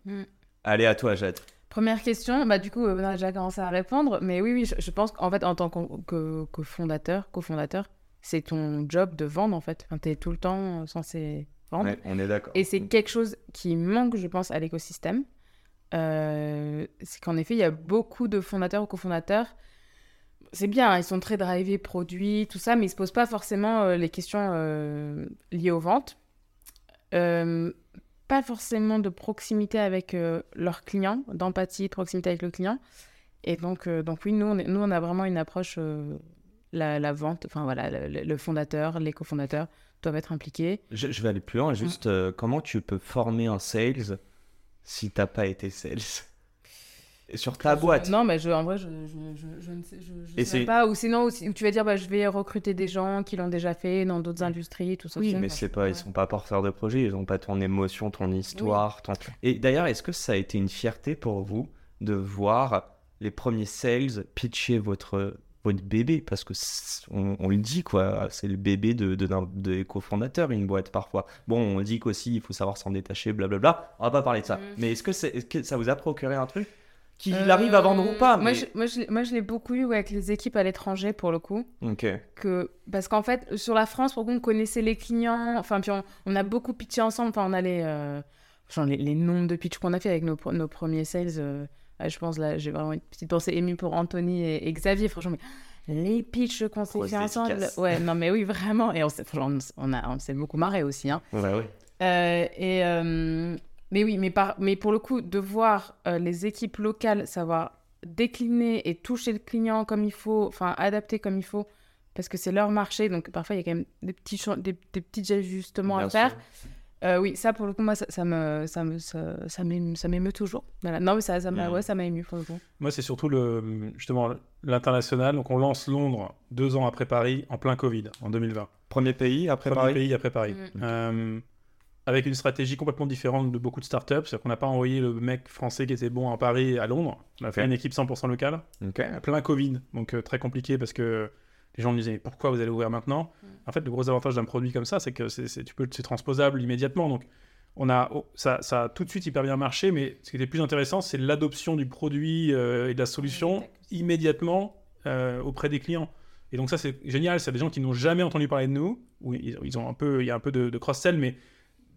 Allez, à toi, Jade. Première question, bah du coup, euh, on a déjà commencé à répondre, mais oui, oui, je, je pense qu'en fait, en tant qu'o- que cofondateur, cofondateur, c'est ton job de vendre en fait. Enfin, t'es tout le temps censé vendre. Ouais, on est d'accord. Et c'est quelque chose qui manque, je pense, à l'écosystème. Euh, c'est qu'en effet, il y a beaucoup de fondateurs ou cofondateurs. C'est bien, hein, ils sont très drivés, produits, tout ça, mais ils se posent pas forcément euh, les questions euh, liées aux ventes. Euh, pas forcément de proximité avec euh, leurs clients, d'empathie, de proximité avec le client. Et donc, euh, donc oui, nous on, est- nous, on a vraiment une approche, euh, la, la vente, enfin voilà, le, fondateur, les cofondateurs doivent être impliqués. Je, je vais aller plus loin. Juste, euh, comment tu peux former un sales si t'as pas été sales? Sur ta boîte. Non, mais je, en vrai, je, je, je, je ne sais, je, sais pas. Ou sinon, ou si- ou tu vas dire, bah, je vais recruter des gens qui l'ont déjà fait dans d'autres industries, tout ça. Oui, mais c'est pas, ouais. ils sont pas porteurs de projet, ils ont pas ton émotion, ton histoire. Ton... Et d'ailleurs, est-ce que ça a été une fierté pour vous de voir les premiers sales pitcher votre, votre bébé? Parce que on, on le dit, quoi, c'est le bébé de, de, d'un- des cofondateurs, une boîte parfois. Bon, on dit qu'aussi, il faut savoir s'en détacher, blablabla. On va pas parler de ça. Mm. Mais est-ce que, que ça vous a procuré un truc? Qu'il Euh, arrive à vendre ou pas Moi, je, moi, je, l'ai- moi, je l'ai beaucoup eu ouais, avec les équipes à l'étranger, pour le coup. Ok. Que... Parce qu'en fait, sur la France, pour le coup, on connaissait les clients. Enfin, puis on, on a beaucoup pitché ensemble. Enfin, on a les, euh, genre les, les nombres de pitch qu'on a fait avec nos, premiers sales. euh, je pense, là, j'ai vraiment une petite pensée émue pour Anthony et, et Xavier. Franchement, mais les pitchs qu'on s'est fait ensemble. Ouais, non, mais oui, vraiment. Et on s'est, on, on s'est beaucoup marré aussi. Hein. Ouais, ouais. Euh, et, euh, mais oui, mais, par, mais pour le coup, de voir euh, les équipes locales savoir décliner et toucher le client comme il faut, enfin adapter comme il faut, parce que c'est leur marché, donc parfois il y a quand même des petits, des, des petits ajustements à faire. Euh, oui, ça pour le coup, moi, ça, ça me, ça me, ça, ça m'émeut ça m'émeut toujours. Voilà. Non, mais ça, ça m'a, Mhm. ouais, ça m'a ému pour le coup. Moi, c'est surtout le, justement l'international. Donc, on lance Londres deux ans après Paris, en plein Covid, en 2020. Premier pays après Premier Paris? pays après Paris. Mhm. Euh, avec une stratégie complètement différente de beaucoup de startups. C'est-à-dire qu'on n'a pas envoyé le mec français qui était bon à Paris à Londres. On a fait une équipe 100% locale. Ok. plein Covid, donc euh, très compliqué parce que les gens me disaient pourquoi vous allez ouvrir maintenant En fait, le gros avantage d'un produit comme ça, c'est que c'est, c'est- tu peux, c'est transposable immédiatement. Donc, on a, oh, ça, ça a tout de suite hyper bien marché, mais ce qui était plus intéressant, c'est l'adoption du produit euh, et de la solution immédiatement euh, auprès des clients. Et donc ça, c'est génial. C'est des gens qui n'ont jamais entendu parler de nous. Ou ils, ils ont un peu, il y a un peu de, de cross-sell, mais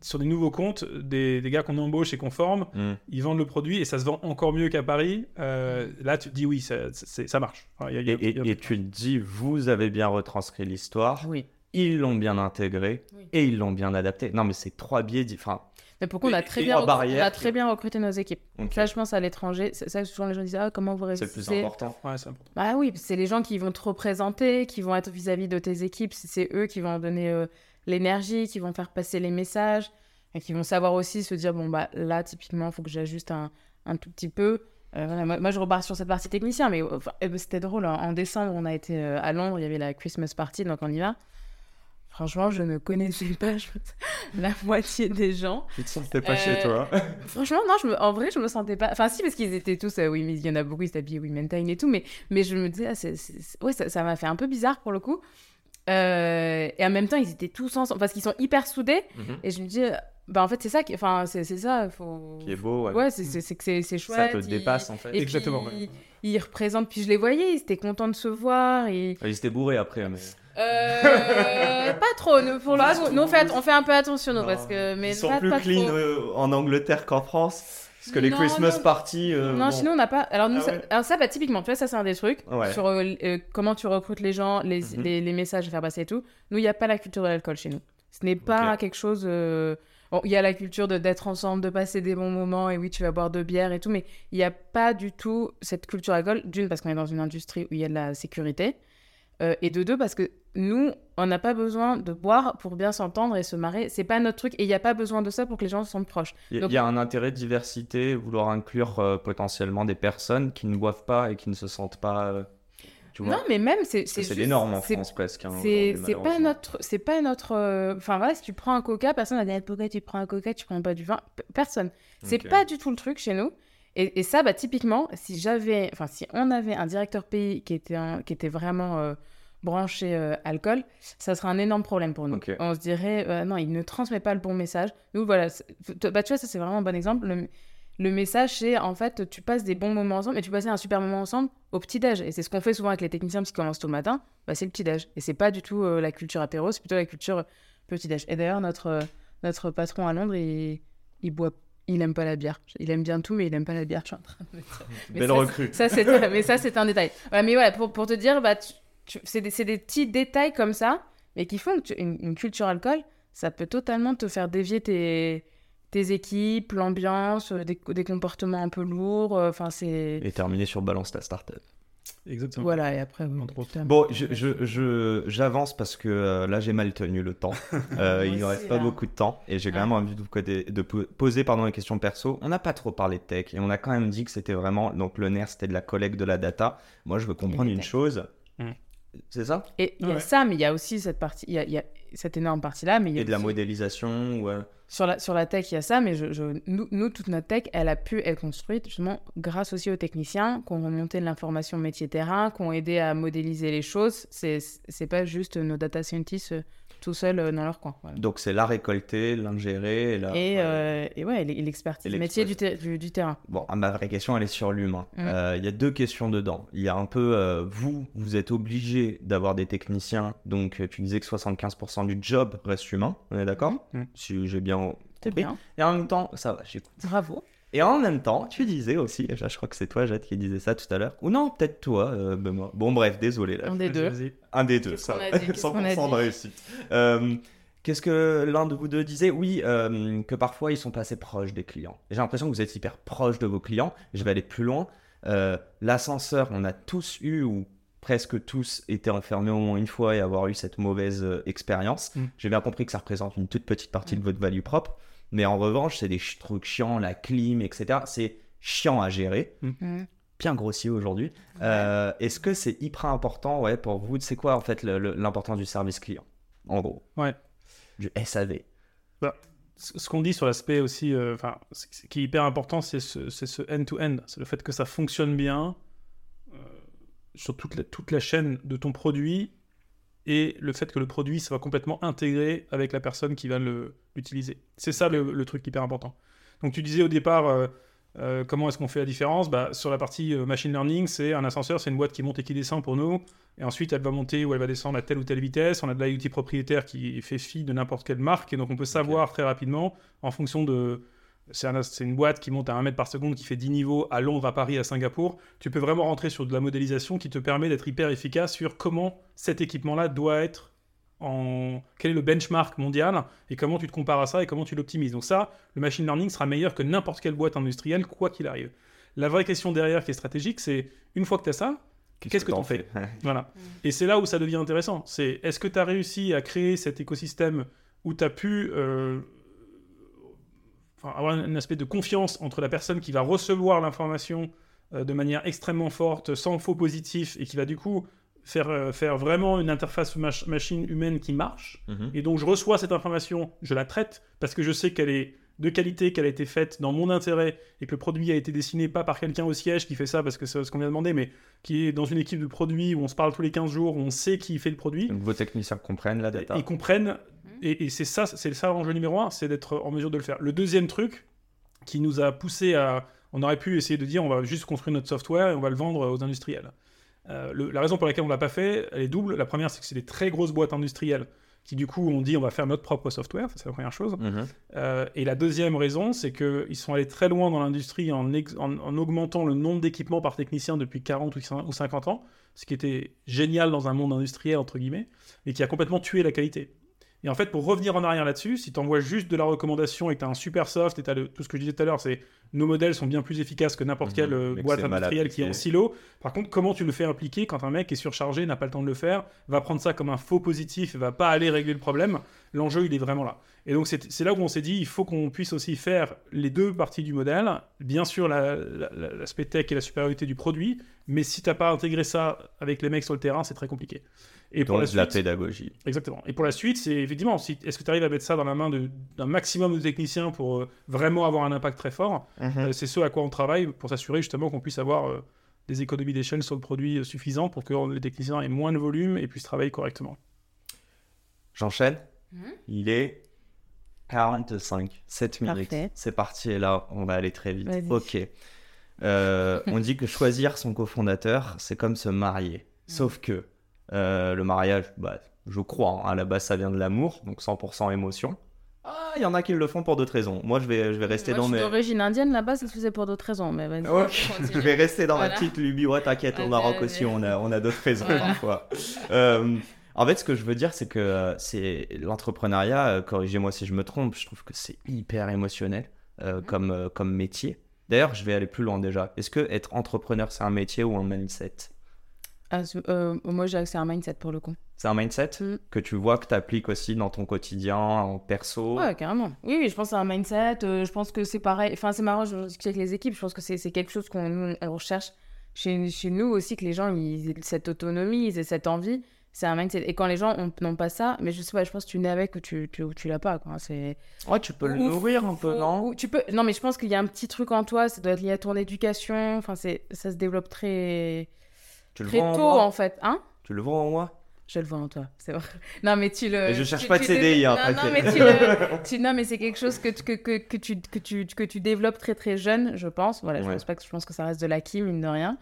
sur des nouveaux comptes, des, des gars qu'on embauche et qu'on forme, Mm. ils vendent le produit et ça se vend encore mieux qu'à Paris. Euh, là, tu te dis oui, ça, marche. Enfin, il y a- il y Et, a- il y a- et- et tu te dis, vous avez bien retranscrit l'histoire, Oui. ils l'ont bien intégré Oui. et ils l'ont bien adapté. Non, mais c'est trois biais différents. Mais pourquoi on a très et bien, en recru- barrière, on a très bien recruté nos équipes. Ok. Ça, je pense à l'étranger. C'est ça que souvent les gens disent ah comment vous C'est le plus réussissez. important. Ouais, c'est important. Bah oui, c'est les gens qui vont te représenter, qui vont être vis-à-vis de tes équipes. C'est- C'est eux qui vont donner euh, l'énergie, qui vont faire passer les messages, et qui vont savoir aussi se dire bon bah là typiquement il faut que j'ajuste un, un tout petit peu. Euh, voilà, moi, moi, je repars sur cette partie technicien, mais euh, enfin, ben, c'était drôle. hein. En décembre, on a été euh, à Londres, il y avait la Christmas party, donc on y va. Franchement, je ne connaissais pas je- la moitié des gens. Tu te sentais pas Euh, chez toi Franchement, non, je me... en vrai, je me sentais pas. Enfin, si, parce qu'ils étaient tous. euh, oui, mais il y en a beaucoup, ils habillés Women Time et tout. Mais, mais je me disais, ah, ouais, ça ça m'a fait un peu bizarre pour le coup. Euh, Et en même temps, ils étaient tous ensemble. Parce qu'ils sont hyper soudés. Mhm. Et je me dis, euh, bah en fait, c'est ça. Qui... Enfin, c'est c'est ça. Faut... Qui est beau, ouais. Ouais, c'est- c'est c'est que c'est c'est Ça chouette. te dépasse en fait. Et Exactement, puis, ouais. Ils représentent. Puis je les voyais, ils étaient contents de se voir. Et... Ils étaient bourrés après, mais. Euh, pas trop. Nous, pour là, nous, on, fait, on fait un peu attention, nous, Non. parce que. Mais Ils sont pas, plus pas clean trop. en Angleterre qu'en France. Parce que les Non, Christmas non. parties. euh, Non, bon. chez nous, on n'a pas. Alors, nous, Ah ça... ouais. Alors ça, bah, typiquement, tu vois, ça, c'est un des trucs. Ouais. Sur euh, euh, comment tu recrutes les gens, les, Mhm. les, les messages à faire passer et tout. Nous, il n'y a pas la culture de l'alcool chez nous. Ce n'est pas quelque chose. euh, Bon, il y a la culture de d'être ensemble, de passer des bons moments, et oui, tu vas boire de bière et tout, mais il n'y a pas du tout cette culture alcool. D'une, parce qu'on est dans une industrie où il y a de la sécurité. Euh, et de deux, parce que nous, on n'a pas besoin de boire pour bien s'entendre et se marrer. C'est pas notre truc. Et il n'y a pas besoin de ça pour que les gens se sentent proches. Il y, a- Donc- il y a un intérêt de diversité, vouloir inclure euh, potentiellement des personnes qui ne boivent pas et qui ne se sentent pas. euh, tu vois Non, mais même, c'est. C'est juste- des normes en France presque. hein, C'est pas notre c'est pas notre enfin voilà si tu prends un coca personne va dire Eh, pourquoi tu prends un coca tu prends pas du vin? P- personne c'est Ok. pas du tout le truc chez nous et, et ça bah typiquement si j'avais enfin si on avait un directeur pays qui était un- qui était vraiment branché euh, alcool ça serait un énorme problème pour nous on se dirait euh, non il ne transmet pas le bon message nous voilà bah tu vois ça c'est vraiment un bon exemple le, le message, c'est en fait, tu passes des bons moments ensemble et tu passes un super moment ensemble au petit-déj. Et c'est ce qu'on fait souvent avec les techniciens qui commencent tôt le matin, bah, c'est le petit-déj. Et c'est pas du tout euh, la culture apéro, c'est plutôt la culture petit-déj. Et d'ailleurs, notre, euh, notre patron à Londres, il, il boit. Il aime pas la bière. Il aime bien tout, mais il aime pas la bière. Je suis en train de me dire. Mais Belle ça, recrue. ça, c'est mais ça, c'est un détail. Voilà, mais voilà, pour, pour te dire, bah, tu- c'est des, c'est des petits détails comme ça, mais qui font que une, une culture alcool, ça peut totalement te faire dévier tes, tes équipes, l'ambiance, euh, des, des comportements un peu lourds. euh, Enfin, c'est. Et terminé sur Balance ta startup. Exactement. Voilà, et après. Bon, je, je, je- j'avance parce que euh, là j'ai mal tenu le temps. Euh, il ne reste pas là. beaucoup de temps et j'ai quand Ouais. même envie de, vous poser pardon, les questions perso. On n'a pas trop parlé de tech et on a quand même dit que c'était vraiment donc le nerf c'était de la collecte de la data. Moi je veux comprendre une chose. Mm. C'est ça? Et il y a ça, mais il y a aussi cette partie, il y y a cette énorme partie-là, mais il y a Et de la modélisation ou, Sur la, sur la tech, il y a ça, mais je, je- nous, nous, toute notre tech, elle a pu être construite justement grâce aussi aux techniciens qui ont remonté de l'information métier-terrain, qui ont aidé à modéliser les choses. C'est c'est pas juste nos data scientists euh, tout seuls euh, dans leur coin. voilà. Donc c'est la récolter, l'ingérer et la... Et, ouais. euh, et ouais, et l'expertise Et métier du, ter- du, du terrain. Bon, ah, ma vraie question, elle est sur l'humain. Mm. Euh, Il y a deux questions dedans. Il y a un peu, euh, vous, vous êtes obligé d'avoir des techniciens. Donc, tu disais que 75% du job reste humain. On est d'accord Mm. Si j'ai bien C'est bien. Et en même temps, ça va, j'écoute. Bravo. Et en même temps, tu disais aussi, je crois que c'est toi, Jade, qui disais ça tout à l'heure. Ou non, peut-être toi, euh, Benoît. Bon, bref, désolé. Là. Un des deux. Vas-y. Un des deux, ça qu'on va. a dit? Qu'est-ce qu'on a 100% de réussite. Euh, Qu'est-ce que l'un de vous deux disait? Oui, euh, que parfois ils sont pas assez proches des clients. J'ai l'impression que vous êtes hyper proche de vos clients. Je vais aller plus loin. Euh, L'ascenseur, on a tous eu, ou presque tous été enfermés au moins une fois et avoir eu cette mauvaise euh, expérience. Mm. J'ai bien compris que ça représente une toute petite partie Mm. de votre value propre. Mais en revanche, c'est des ch- trucs chiants, la clim, etc. C'est chiant à gérer. Mhm. Bien grossier aujourd'hui. Euh, Est-ce que c'est hyper important ouais, pour vous C'est quoi en fait l'importance du service client En gros? Ouais. Du SAV. ce ce qu'on dit sur l'aspect aussi, euh, enfin, ce ce qui est hyper important, c'est ce, c'est ce end-to-end. C'est le fait que ça fonctionne bien euh, sur toute la, toute la chaîne de ton produit et le fait que le produit soit complètement intégré avec la personne qui va l'utiliser. C'est ça le, le truc hyper important. Donc tu disais au départ, euh, euh, comment est-ce qu'on fait la différence? Bah, Sur la partie euh, machine learning, c'est un ascenseur, c'est une boîte qui monte et qui descend pour nous. Et ensuite, elle va monter ou elle va descendre à telle ou telle vitesse. On a de l'IoT propriétaire qui fait fi de n'importe quelle marque. Et donc, on peut savoir très rapidement, en fonction de. C'est un- c'est une boîte qui monte à 1 mètre par seconde, qui fait 10 niveaux à Londres, à Paris, à Singapour. Tu peux vraiment rentrer sur de la modélisation qui te permet d'être hyper efficace sur comment cet équipement-là doit être en. Quel est le benchmark mondial et comment tu te compares à ça et comment tu l'optimises. Donc, ça, le machine learning sera meilleur que n'importe quelle boîte industrielle, quoi qu'il arrive. La vraie question derrière qui est stratégique, c'est une fois que tu as ça, Qu'est-ce que t'en fais? voilà. Et c'est là où ça devient intéressant. C'est est-ce que tu as réussi à créer cet écosystème où tu as pu euh, enfin, avoir un aspect de confiance entre la personne qui va recevoir l'information euh, de manière extrêmement forte, sans faux positif, et qui va du coup faire, euh, faire vraiment une interface mach- machine humaine qui marche. Mhm. Et donc je reçois cette information, je la traite parce que je sais qu'elle est de qualité, qu'elle a été faite dans mon intérêt et que le produit a été dessiné pas par quelqu'un au siège qui fait ça parce que c'est ce qu'on vient de demander, mais qui est dans une équipe de produits où on se parle tous les 15 jours, où on sait qui fait le produit Donc vos techniciens comprennent la data. et comprennent. Et, et c'est ça, c'est ça l'enjeu numéro un, c'est d'être en mesure de le faire. Le deuxième truc qui nous a poussé à, on aurait pu essayer de dire, on va juste construire notre software et on va le vendre aux industriels. Euh, le- la raison pour laquelle on l'a pas fait, elle est double. La première, c'est que c'est des très grosses boîtes industrielles qui du coup ont dit, on va faire notre propre software. C'est la première chose. Mhm. Euh, et la deuxième raison, c'est qu'ils sont allés très loin dans l'industrie en, en- en augmentant le nombre d'équipements par technicien depuis 40 ou cin- ou 50 ans, ce qui était génial dans un monde industriel, entre guillemets, et qui a complètement tué la qualité. Et en fait, pour revenir en arrière là-dessus, si tu envoies juste de la recommandation et que tu as un super soft, et tu tout ce que je disais tout à l'heure, c'est nos modèles sont bien plus efficaces que n'importe Mhm, quelle euh, boîte industrielle qui est en appliqué. silo. Par contre, comment tu le fais appliquer quand un mec est surchargé, n'a pas le temps de le faire, va prendre ça comme un faux positif et va pas aller régler le problème? L'enjeu, il est vraiment là. Et donc, c'est là où on s'est dit, il faut qu'on puisse aussi faire les deux parties du modèle. Bien sûr, la- la- la- l'aspect tech et la supériorité du produit, mais si t'as pas intégré ça avec les mecs sur le terrain, c'est très compliqué. Et pour Donc la de la suite, pédagogie. Exactement. Et pour la suite, c'est effectivement, si, est-ce que tu arrives à mettre ça dans la main d'un maximum de techniciens pour euh, vraiment avoir un impact très fort Euh, C'est ce à quoi on travaille pour s'assurer justement qu'on puisse avoir euh, des économies d'échelle sur le produit euh, suffisantes pour que les techniciens aient moins de volume et puissent travailler correctement. J'enchaîne. Mhm. Il est 45, 7 minutes. Parfait. C'est parti et là, on va aller très vite. Ok. Euh, on dit que choisir son cofondateur, c'est comme se marier. Sauf que euh, le mariage, bah, je crois, hein, à la base, ça vient de l'amour, donc 100% émotion. Ah, il y en a qui le font pour d'autres raisons. Moi, je vais, je vais rester Moi, dans je suis mes. d'origine indienne, là-bas, ça se faisait pour d'autres raisons. Mais vas-y, je vais rester dans ma petite lubie. Ouais, t'inquiète, au Maroc aussi, on a, on a d'autres raisons Voilà. parfois. Euh, en fait, ce que je veux dire, c'est que euh, c'est l'entrepreneuriat, euh, corrigez-moi si je me trompe, je trouve que c'est hyper émotionnel euh, Mhm. comme, comme métier. D'ailleurs, je vais aller plus loin déjà. Est-ce que être entrepreneur, c'est un métier ou un mindset? Ah, c'est- euh, moi, j'ai accès à un mindset pour le coup. C'est un mindset Mm. que tu vois, que tu appliques aussi dans ton quotidien, en perso? Ouais, carrément. Oui, oui, je pense que c'est un mindset. euh, je pense que c'est pareil. Enfin, c'est marrant, je discute avec les équipes. Je pense que c'est c'est quelque chose qu'on recherche chez, chez nous aussi, que les gens ils aient cette autonomie, ils aient cette envie. C'est un mindset. Et quand les gens ont- n'ont pas ça, mais je sais pas, je pense que tu nais avec ou tu, tu, ou tu l'as pas. Quoi. C'est... Ouais, tu peux le Ou- nourrir un peu, non? ou tu peux... Non, mais je pense qu'il y a un petit truc en toi, ça doit être lié à ton éducation. Enfin, c'est... ça se développe très, Tu le très en tôt, moi en fait. Hein Tu le vois en moi Je le vois en toi, c'est vrai. Non, mais tu le. Et je cherche tu- pas de CDI, dé- hein, non, non, mais tu le. tu- Non, mais c'est quelque chose que, tu- que, que, que, tu, que, tu, que tu développes très très jeune, je pense. Voilà, je, Ouais. pense pas que, je pense que ça reste de l'acquis, mine de rien.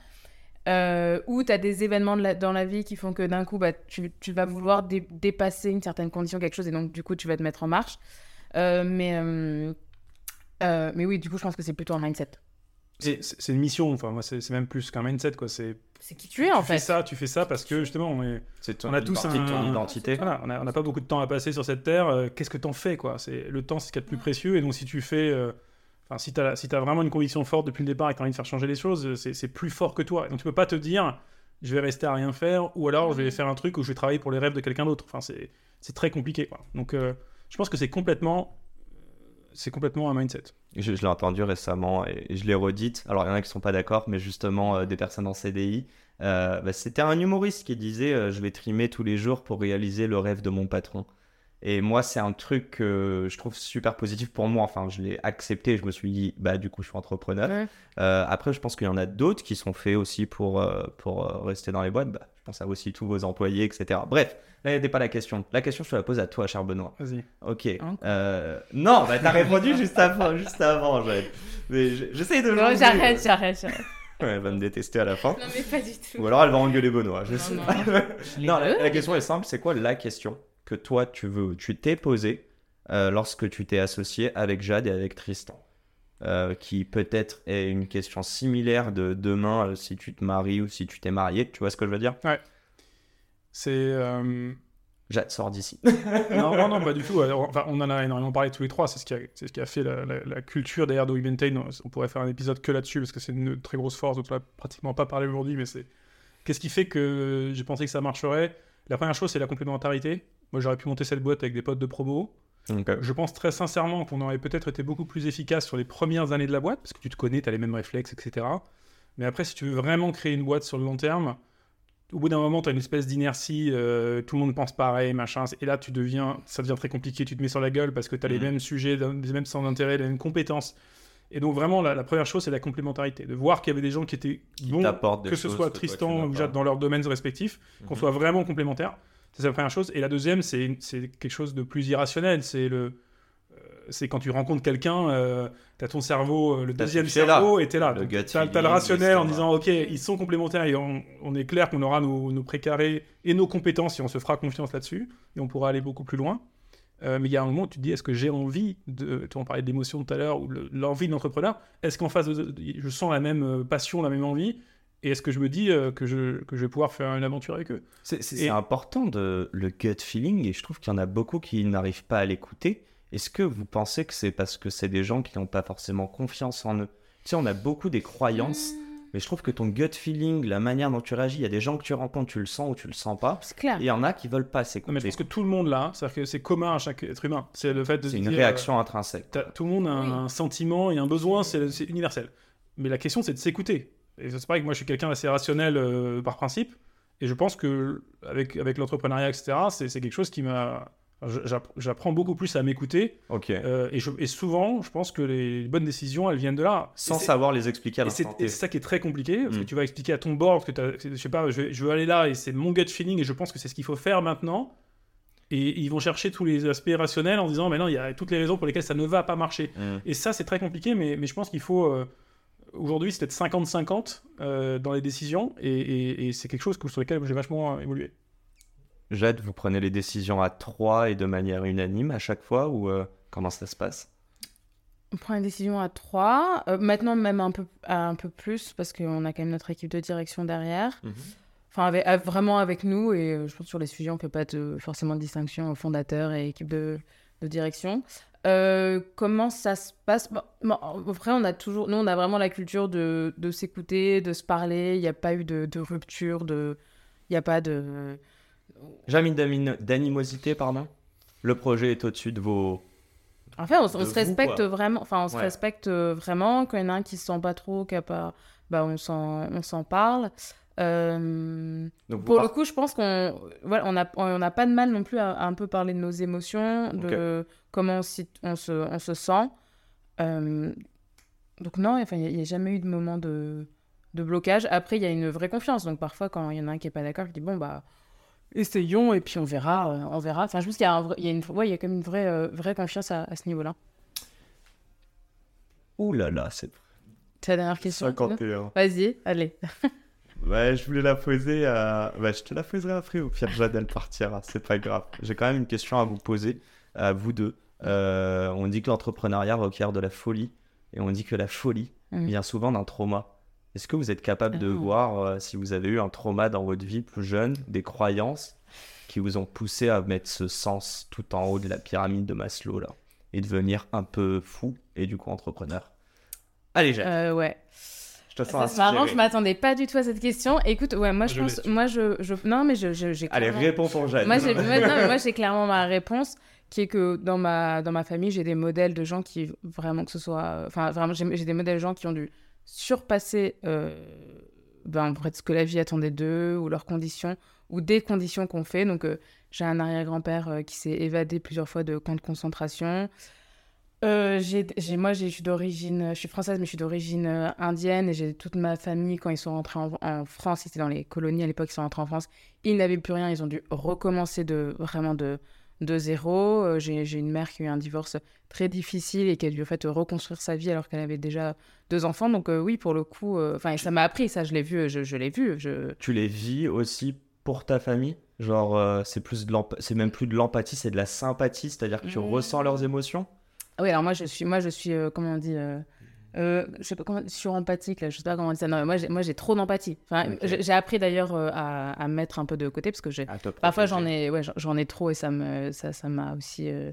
Euh, ou tu as des événements de la- dans la vie qui font que d'un coup, bah, tu, tu vas vouloir dé- dépasser une certaine condition, quelque chose, et donc du coup, tu vas te mettre en marche. Euh, mais, euh, mais oui, du coup, je pense que c'est plutôt un mindset. C'est c'est une mission, enfin, moi, c'est c'est même plus qu'un mindset, quoi. C'est C'est qui tu es, en tu fais fait. ça, tu fais ça parce que justement, on est. C'est ton- On a tous partie de ton un- identité. Voilà, on n'a pas beaucoup de temps à passer sur cette terre. euh, Qu'est-ce que t'en fais, quoi? C'est le temps, c'est ce qu'il y a de plus précieux. Et donc, si tu fais, euh, enfin, si t'as si as vraiment une conviction forte depuis le départ et que t'as envie de faire changer les choses, euh, c'est c'est plus fort que toi. Et donc, tu peux pas te dire, je vais rester à rien faire, ou alors je vais faire un truc où je vais travailler pour les rêves de quelqu'un d'autre. Enfin, c'est c'est très compliqué, quoi. Donc, euh, je pense que c'est complètement, c'est complètement un mindset. Je, je l'ai entendu récemment et je l'ai redite. Alors, il y en a qui sont pas d'accord, mais justement, euh, des personnes en CDI. euh, bah, C'était un humoriste qui disait euh, Je vais trimer tous les jours pour réaliser le rêve de mon patron. Et moi, c'est un truc que je trouve super positif pour moi. Enfin, je l'ai accepté. Je me suis dit Bah, du coup, je suis entrepreneur. Ouais. Euh, après, je pense qu'il y en a d'autres qui sont faits aussi pour, euh, pour rester dans les boîtes. Bah, pense à aussi tous vos employés, etc. Bref, là, n'était pas la question. La question, je te la pose à toi, cher Benoît. Vas-y. Ok. Euh, non, bah, t'as répondu juste avant, juste avant, Jade. Mais je- j'essaye de. Non, j'arrête, j'arrête, j'arrête. Ouais, elle va me détester à la fin. Non, mais pas du tout. Ou alors elle va engueuler Benoît. Je Non, sais non. pas. Non, la question est simple. C'est quoi la question que toi tu veux, tu t'es posée euh, lorsque tu t'es associé avec Jade et avec Tristan, Euh, qui peut-être est une question similaire de demain euh, si tu te maries ou si tu t'es marié. Tu vois ce que je veux dire? C'est euh, Jade sort d'ici. non, non, non, pas du tout. Enfin, on en a énormément parlé tous les trois. C'est ce qui a, ce qui a fait la, la- la culture derrière de We Maintain. On pourrait faire un épisode que là-dessus parce que c'est une très grosse force dont on n'a pratiquement pas parlé aujourd'hui. Mais c'est qu'est-ce qui fait que j'ai pensé que ça marcherait? La première chose, c'est la complémentarité. Moi, j'aurais pu monter cette boîte avec des potes de promo. Je pense très sincèrement qu'on aurait peut-être été beaucoup plus efficace sur les premières années de la boîte parce que tu te connais, tu as les mêmes réflexes, etc. Mais après, si tu veux vraiment créer une boîte sur le long terme, au bout d'un moment, tu as une espèce d'inertie, euh, tout le monde pense pareil, machin, et là, tu deviens, ça devient très compliqué, tu te mets sur la gueule parce que tu as les Mhm. mêmes sujets, les mêmes centres d'intérêt, les mêmes compétences. Et donc, vraiment, la, la première chose, c'est la complémentarité, de voir qu'il y avait des gens qui étaient bons, que ce soit que Tristan ou. Jade dans leurs domaines respectifs, qu'on Mhm. soit vraiment complémentaires. C'est la première chose. Et la deuxième, c'est c'est quelque chose de plus irrationnel. C'est le, euh, c'est quand tu rencontres quelqu'un, euh, tu as ton cerveau, euh, le deuxième ce- c'est là. cerveau, et t'es là. T'as t'as le rationnel en disant, ok, ils sont complémentaires et on, on est clair qu'on aura nos, nos précarés et nos compétences et on se fera confiance là-dessus et on pourra aller beaucoup plus loin. Euh, mais il y a un moment où tu te dis, est-ce que j'ai envie de. Tu en parlais d'émotion tout à l'heure, ou le- l'envie de l'entrepreneur. Est-ce qu'en face, de, de- je sens la même passion, la même envie Et est-ce que je me dis euh, que, je, que je vais pouvoir faire une aventure avec eux? C'est Et- important de le gut feeling et je trouve qu'il y en a beaucoup qui n'arrivent pas à l'écouter. Est-ce que vous pensez que c'est parce que c'est des gens qui n'ont pas forcément confiance en eux? Tu sais, on a beaucoup des croyances, mais je trouve que ton gut feeling, la manière dont tu réagis, il y a des gens que tu rencontres, tu le sens ou tu le sens pas. C'est clair. Et il y en a qui veulent pas s'écouter. mais je pense que tout le monde là, c'est-à-dire que c'est commun à chaque être humain. C'est le fait de C'est une dire, réaction intrinsèque. euh, t'as- tout le monde a un, Oui. un sentiment et un besoin, c'est universel. Mais la question, c'est de s'écouter. Et c'est pareil que moi, je suis quelqu'un d'assez rationnel euh, par principe. Et je pense que avec, avec l'entrepreneuriat, etc., c'est c'est quelque chose qui m'a. J'apprends beaucoup plus à m'écouter. Ok. euh, et, je- et souvent, je pense que les bonnes décisions, elles viennent de là. Sans savoir les expliquer à et c'est ça qui est très compliqué, parce Mm. que tu vas expliquer à ton board, que t'as- je sais pas, je veux aller là, et c'est mon gut feeling, et je pense que c'est ce qu'il faut faire maintenant. Et ils vont chercher tous les aspects rationnels en disant, mais non, il y a toutes les raisons pour lesquelles ça ne va pas marcher. Mm. Et ça, c'est très compliqué, mais, mais je pense qu'il faut. euh, Aujourd'hui, c'est peut-être 50-50 euh, dans les décisions, et, et- et c'est quelque chose sur lequel j'ai vachement évolué. Jade, vous prenez les décisions à trois et de manière unanime à chaque fois ou euh, comment ça se passe? On prend une décision à trois. Euh, maintenant, même un peu, un peu plus, parce qu'on a quand même notre équipe de direction derrière. Enfin, avec, avec- vraiment avec nous. Et je pense que sur les sujets, on ne fait pas de, forcément de distinction aux fondateurs et équipe de, de direction. Euh, comment ça se passe? Bon, bon, Après, on a toujours... Nous, on a vraiment la culture de, de s'écouter, de se parler. Il n'y a pas eu de, de rupture, de... il n'y a pas de... Jamais d'animosité, pardon? Le projet est au-dessus de vos... En fait, on, se respecte vraiment. Enfin, on se Ouais. respecte vraiment. Quand il y en a un qui se sent pas trop, qui a pas, bah, on s'en, on s'en parle. Euh, Donc, pour le coup, je pense qu'on, voilà, on a, on n'a pas de mal non plus à, à un peu parler de nos émotions, de comment on, se, on se sent. Euh, donc non, enfin, il n'y a, jamais eu de moment de, de blocage. Après, il y a une vraie confiance. Donc parfois, quand il y en a un qui est pas d'accord, qui dit bon bah essayons et puis on verra, euh, on verra. Enfin, je pense qu'il y a, un il y a une, ouais, il y a quand même une vraie, euh, vraie confiance à, à ce niveau-là. Ouh là là, c'est la dernière question. 51. Vas-y, allez. Ouais, je voulais la poser à... Ouais, je te la poserai après, au pire, Jade, elle partira, c'est pas grave. J'ai quand même une question à vous poser, à vous deux. Euh, on dit que l'entrepreneuriat requiert de la folie, et on dit que la folie Mhm. vient souvent d'un trauma. Est-ce que vous êtes capable de Ah. voir euh, si vous avez eu un trauma dans votre vie plus jeune, des croyances qui vous ont poussé à mettre ce sens tout en haut de la pyramide de Maslow, là, et devenir un peu fou, et du coup entrepreneur? Allez, Jade, Euh, ouais. Te sens C'est marrant, je m'attendais pas du tout à cette question. Écoute, ouais, moi je, Je pense, moi je, je, non mais je, je- j'ai Allez, clairement- réponds pour Jeanne. Moi, j'ai, ouais, non, mais moi, j'ai clairement ma réponse qui est que dans ma, dans ma famille, j'ai des modèles de gens qui vraiment que ce soit. Enfin, vraiment, j'ai, j'ai des modèles de gens qui ont dû surpasser euh, ben, peut-être ce que la vie attendait d'eux ou leurs conditions ou des conditions qu'on fait. Donc, euh, j'ai un arrière-grand-père euh, qui s'est évadé plusieurs fois de camps de concentration. Euh, j'ai, moi, je suis d'origine, je suis française, mais je suis d'origine euh, indienne et j'ai toute ma famille quand ils sont rentrés en, en France, ils étaient dans les colonies à l'époque, ils sont rentrés en France, ils n'avaient plus rien, ils ont dû recommencer de vraiment de, de zéro. Euh, j'ai, une mère qui a eu un divorce très difficile et qui a dû en fait reconstruire sa vie alors qu'elle avait déjà deux enfants. Donc oui, pour le coup, enfin, ça m'a appris, ça, je l'ai vu, je, je l'ai vu. Je... Tu les vis aussi pour ta famille? Genre, c'est plus de l'emp- c'est même plus de l'empathie, c'est de la sympathie, c'est-à-dire que tu Mmh. ressens leurs émotions? Oui, alors moi je suis, moi je suis, euh, comment on dit, euh, euh, je sais pas comment, surempathique là, je sais pas comment on dit ça. Non, moi j'ai, moi j'ai trop d'empathie. Enfin, Ok. j'ai, appris d'ailleurs euh, à, à mettre un peu de côté parce que j'ai, Ah, parfois j'en ai, ouais, j'en- ai trop et ça me, ça, ça m'a aussi, euh,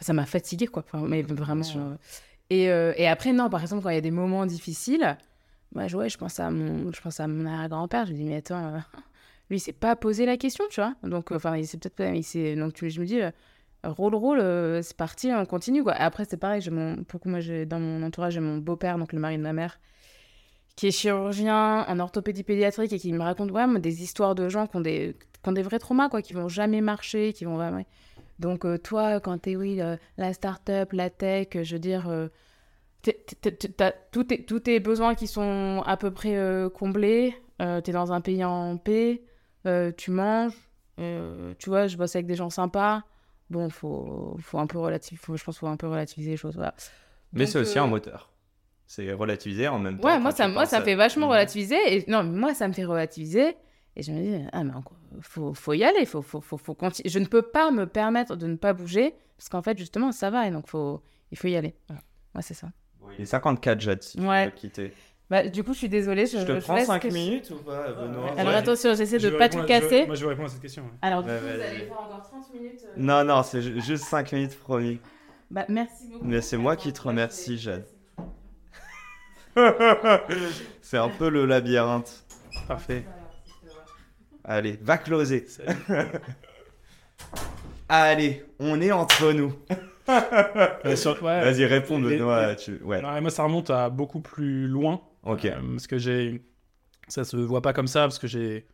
ça m'a fatigué quoi. Enfin, mais vraiment. et, euh, et après non, par exemple quand il y a des moments difficiles, moi je, ouais, je pense à mon, je pense à mon arrière-grand-père. Je me dis mais attends, euh, lui il s'est pas posé la question, tu vois. Donc enfin il s'est peut-être donc tu, je me dis. Roule, roule, euh, c'est parti, on continue. Quoi. Après, c'est pareil, j'ai mon... Moi, j'ai... dans mon entourage, j'ai mon beau-père, donc le mari de ma mère, qui est chirurgien en orthopédie pédiatrique et qui me raconte des histoires de gens qui ont des, qui ont des vrais traumas, quoi, qui vont jamais marcher, qui vont vraiment... Donc, euh, toi, quand t'es, oui, euh, la start-up, la tech, je veux dire, tous tes, tous tes besoins qui sont à peu près comblés, t'es dans un pays en paix, tu manges, tu vois, je bosse avec des gens sympas. Bon, faut, faut un peu relativiser, faut, je pense faut un peu relativiser les choses, voilà. Mais c'est aussi euh, un moteur. C'est relativisé en même temps. Ouais, moi ça, moi, ça me fait vachement Mhm. relativiser. Et non, moi, ça me fait relativiser. Et je me dis, ah, mais encore, faut, faut y aller. Faut, faut, faut, faut continuer. Je ne peux pas me permettre de ne pas bouger. Parce qu'en fait, justement, ça va. Et donc, faut, il faut y aller. Voilà. Ouais, c'est ça. Est 54 Jade si tu Ouais. veux quitter. Bah, du coup, je suis désolée. Je, Je te je prends laisse 5 que- minutes ou pas, Benoît Alors, Ouais. attention, j'essaie Je de vais pas tout je casser. Moi, je vais répondre à cette question. ouais. Alors, du Ouais, coup, vous allez faire encore 30 minutes. euh. Non, non, c'est ju- juste 5 minutes promis. Bah, merci beaucoup. Mais c'est moi qui te remercie, Jade. c'est un peu le labyrinthe. Parfait. Allez, va closer. Allez, on est entre nous. Vas-y, réponds, Les- Benoît. Tu... Ouais, Non, moi, ça remonte à beaucoup plus loin. Ok. Euh, parce que j'ai. Ça se voit pas comme ça, parce que j'ai.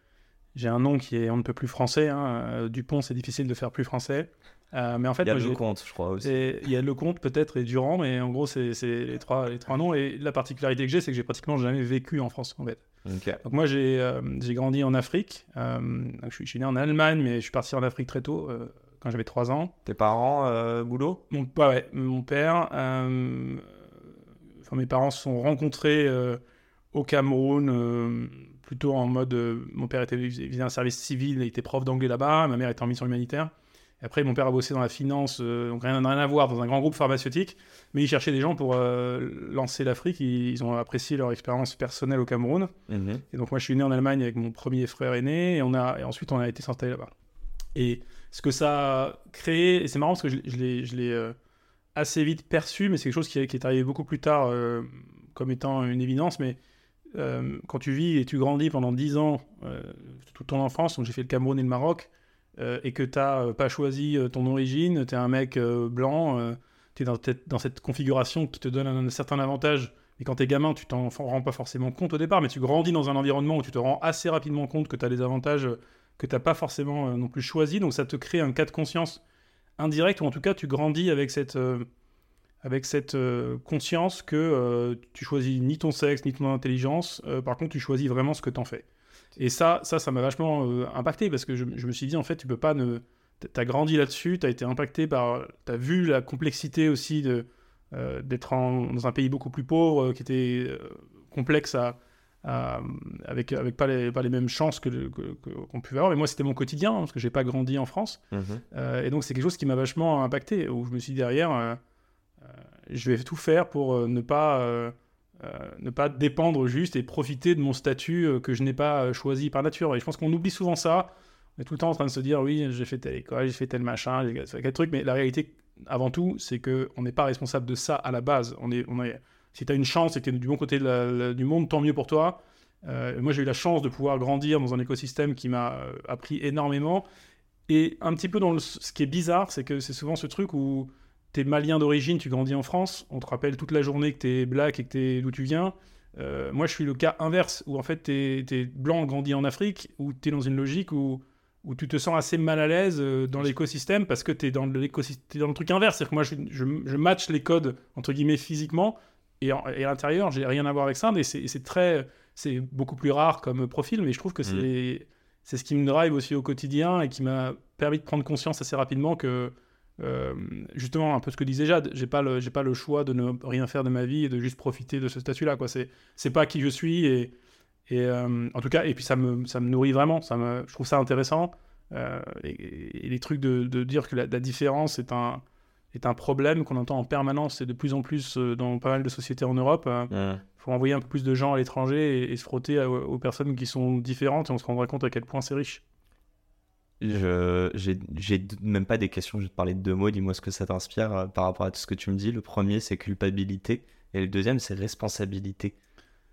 J'ai un nom qui est on ne peut plus français. Hein. Euh, Dupont, c'est difficile de faire plus français. Euh, mais en fait, Il y a moi, le compte, je crois aussi. Et Il y a Lecomte peut-être et Durand, mais en gros, c'est les trois, les trois noms. Et la particularité que j'ai, c'est que j'ai pratiquement jamais vécu en France, en fait. Donc moi, j'ai euh, grandi en Afrique. Euh, je, suis, je suis né en Allemagne, mais je suis parti en Afrique très tôt, quand j'avais 3 ans. Tes parents, boulot? Mon, ouais, ouais, mon père, enfin mes parents se sont rencontrés euh, au Cameroun, euh, plutôt en mode, euh, mon père était faisait un service civil, il était prof d'anglais là-bas, ma mère était en mission humanitaire. Et après, mon père a bossé dans la finance, donc rien, rien à voir, dans un grand groupe pharmaceutique, mais il cherchait des gens pour lancer l'Afrique. Ils, ils ont apprécié leur expérience personnelle au Cameroun. Mhm. Et donc moi je suis né en Allemagne avec mon premier frère aîné et, on a, et ensuite on a été s'installer là-bas. Et ce que ça a créé, et c'est marrant parce que je, l'ai, je l'ai euh, assez vite perçu, mais c'est quelque chose qui, est- arrivé beaucoup plus tard euh, comme étant une évidence, mais euh, quand tu vis et tu grandis pendant 10 ans, euh, toute ton enfance, donc j'ai fait le Cameroun et le Maroc, euh, et que tu n'as pas choisi ton origine, tu es un mec blanc, tu es dans, cette- configuration qui te donne un, certain avantage et quand t'es gamin, tu t'en rends pas forcément compte au départ, mais tu grandis dans un environnement où tu te rends assez rapidement compte que tu as des avantages que t'as pas forcément non plus choisi. Donc ça te crée un cas de conscience indirect, ou en tout cas tu grandis avec cette, euh, euh, conscience que euh, tu choisis ni ton sexe, ni ton intelligence. Par contre, tu choisis vraiment ce que t'en fais. Et ça, ça, ça m'a vachement impacté parce que je, me suis dit, en fait, tu peux pas ne. T'as grandi là-dessus, t'as été impacté par. T'as vu la complexité aussi d'être dans un pays beaucoup plus pauvre, qui était complexe à, à- avec, avec pas, les, pas les mêmes chances que, qu'on pouvait avoir. Mais moi, c'était mon quotidien, hein, parce que j'ai pas grandi en France. Mhm. Euh, et donc, c'est quelque chose qui m'a vachement impacté, où je me suis dit derrière, euh, euh, je vais tout faire pour euh, ne, pas, euh, euh, ne pas dépendre juste et profiter de mon statut euh, que je n'ai pas euh, choisi par nature. Et je pense qu'on oublie souvent ça. On est tout le temps en train de se dire, oui, j'ai fait telle école, j'ai fait tel machin, j'ai fait quel truc. Mais la réalité, avant tout, c'est qu'on n'est pas responsable de ça à la base. On est, on est si tu as une chance et que tu es du bon côté du monde, tant mieux pour toi. Euh, moi, j'ai eu la chance de pouvoir grandir dans un écosystème qui m'a euh, appris énormément. Et un petit peu dans ce qui est bizarre, c'est que c'est souvent ce truc où t'es malien d'origine, tu grandis en France, on te rappelle toute la journée que t'es black et que t'es d'où tu viens. Euh, moi, je suis le cas inverse, où en fait, t'es es blanc, grandi en Afrique, où t'es dans une logique où, où tu te sens assez mal à l'aise dans l'écosystème parce que t'es dans t'es dans le truc inverse. C'est-à-dire que moi, je, je, je match les codes, entre guillemets, physiquement, et, en- et à l'intérieur, j'ai rien à voir avec ça, mais c'est très... C'est beaucoup plus rare comme profil, mais je trouve que c'est c'est ce qui me drive aussi au quotidien et qui m'a permis de prendre conscience assez rapidement que euh, justement un peu ce que disait Jade, j'ai pas le j'ai pas le choix de ne rien faire de ma vie et de juste profiter de ce statut là quoi. C'est c'est pas qui je suis et et euh, en tout cas et puis ça me ça me nourrit vraiment. Ça me je trouve ça intéressant Euh, et, et les trucs de, de dire que la, la différence est un est un problème qu'on entend en permanence et de plus en plus euh, dans pas mal de sociétés en Europe. euh, Mmh. faut envoyer un peu plus de gens à l'étranger et, et se frotter à- aux personnes qui sont différentes et on se rendra compte à quel point c'est riche. Je, j'ai, même pas des questions, je vais te parler de deux mots, dis-moi ce que ça t'inspire euh, par rapport à tout ce que tu me dis. Le premier, c'est culpabilité, et le deuxième, c'est responsabilité.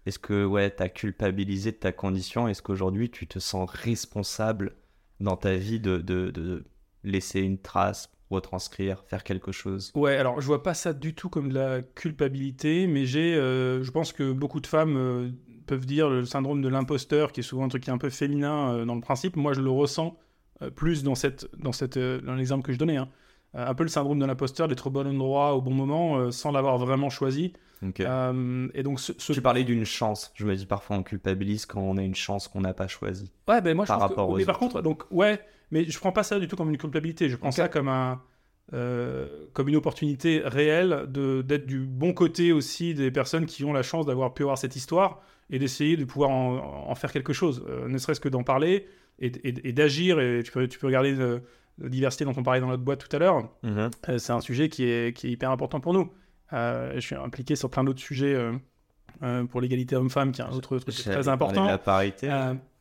Est-ce que, ouais, t'as culpabilisé de ta condition? Est-ce qu'aujourd'hui, tu te sens responsable dans ta vie de, de, de laisser une trace, retranscrire, faire quelque chose Ouais, alors je vois pas ça du tout comme de la culpabilité, mais j'ai, euh, je pense que beaucoup de femmes euh, peuvent dire le syndrome de l'imposteur, qui est souvent un truc qui est un peu féminin euh, dans le principe. Moi, je le ressens plus dans cette, dans cette, dans l'exemple que je donnais. hein. Un peu le syndrome de l'imposteur, d'être au bon endroit au bon moment, sans l'avoir vraiment choisi. Et donc, ce, ce- Tu parlais d'une chance. Je me dis parfois on culpabilise quand on a une chance qu'on n'a pas choisie. Ouais, ben moi je par que- rapport aux mais par contre, donc ouais, mais je prends pas ça du tout comme une culpabilité. Je prends ça comme un euh, comme une opportunité réelle de d'être du bon côté aussi des personnes qui ont la chance d'avoir pu avoir cette histoire et d'essayer de pouvoir en, en faire quelque chose, euh, ne serait-ce que d'en parler et, et- et d'agir. Et tu peux tu peux regarder le- la diversité dont on parlait dans notre boîte tout à l'heure. Mhm. Euh, c'est un sujet qui est, qui est hyper important pour nous. Euh, je suis impliqué sur plein d'autres sujets euh, euh, pour l'égalité homme-femme, qui est un autre truc très important. La parité.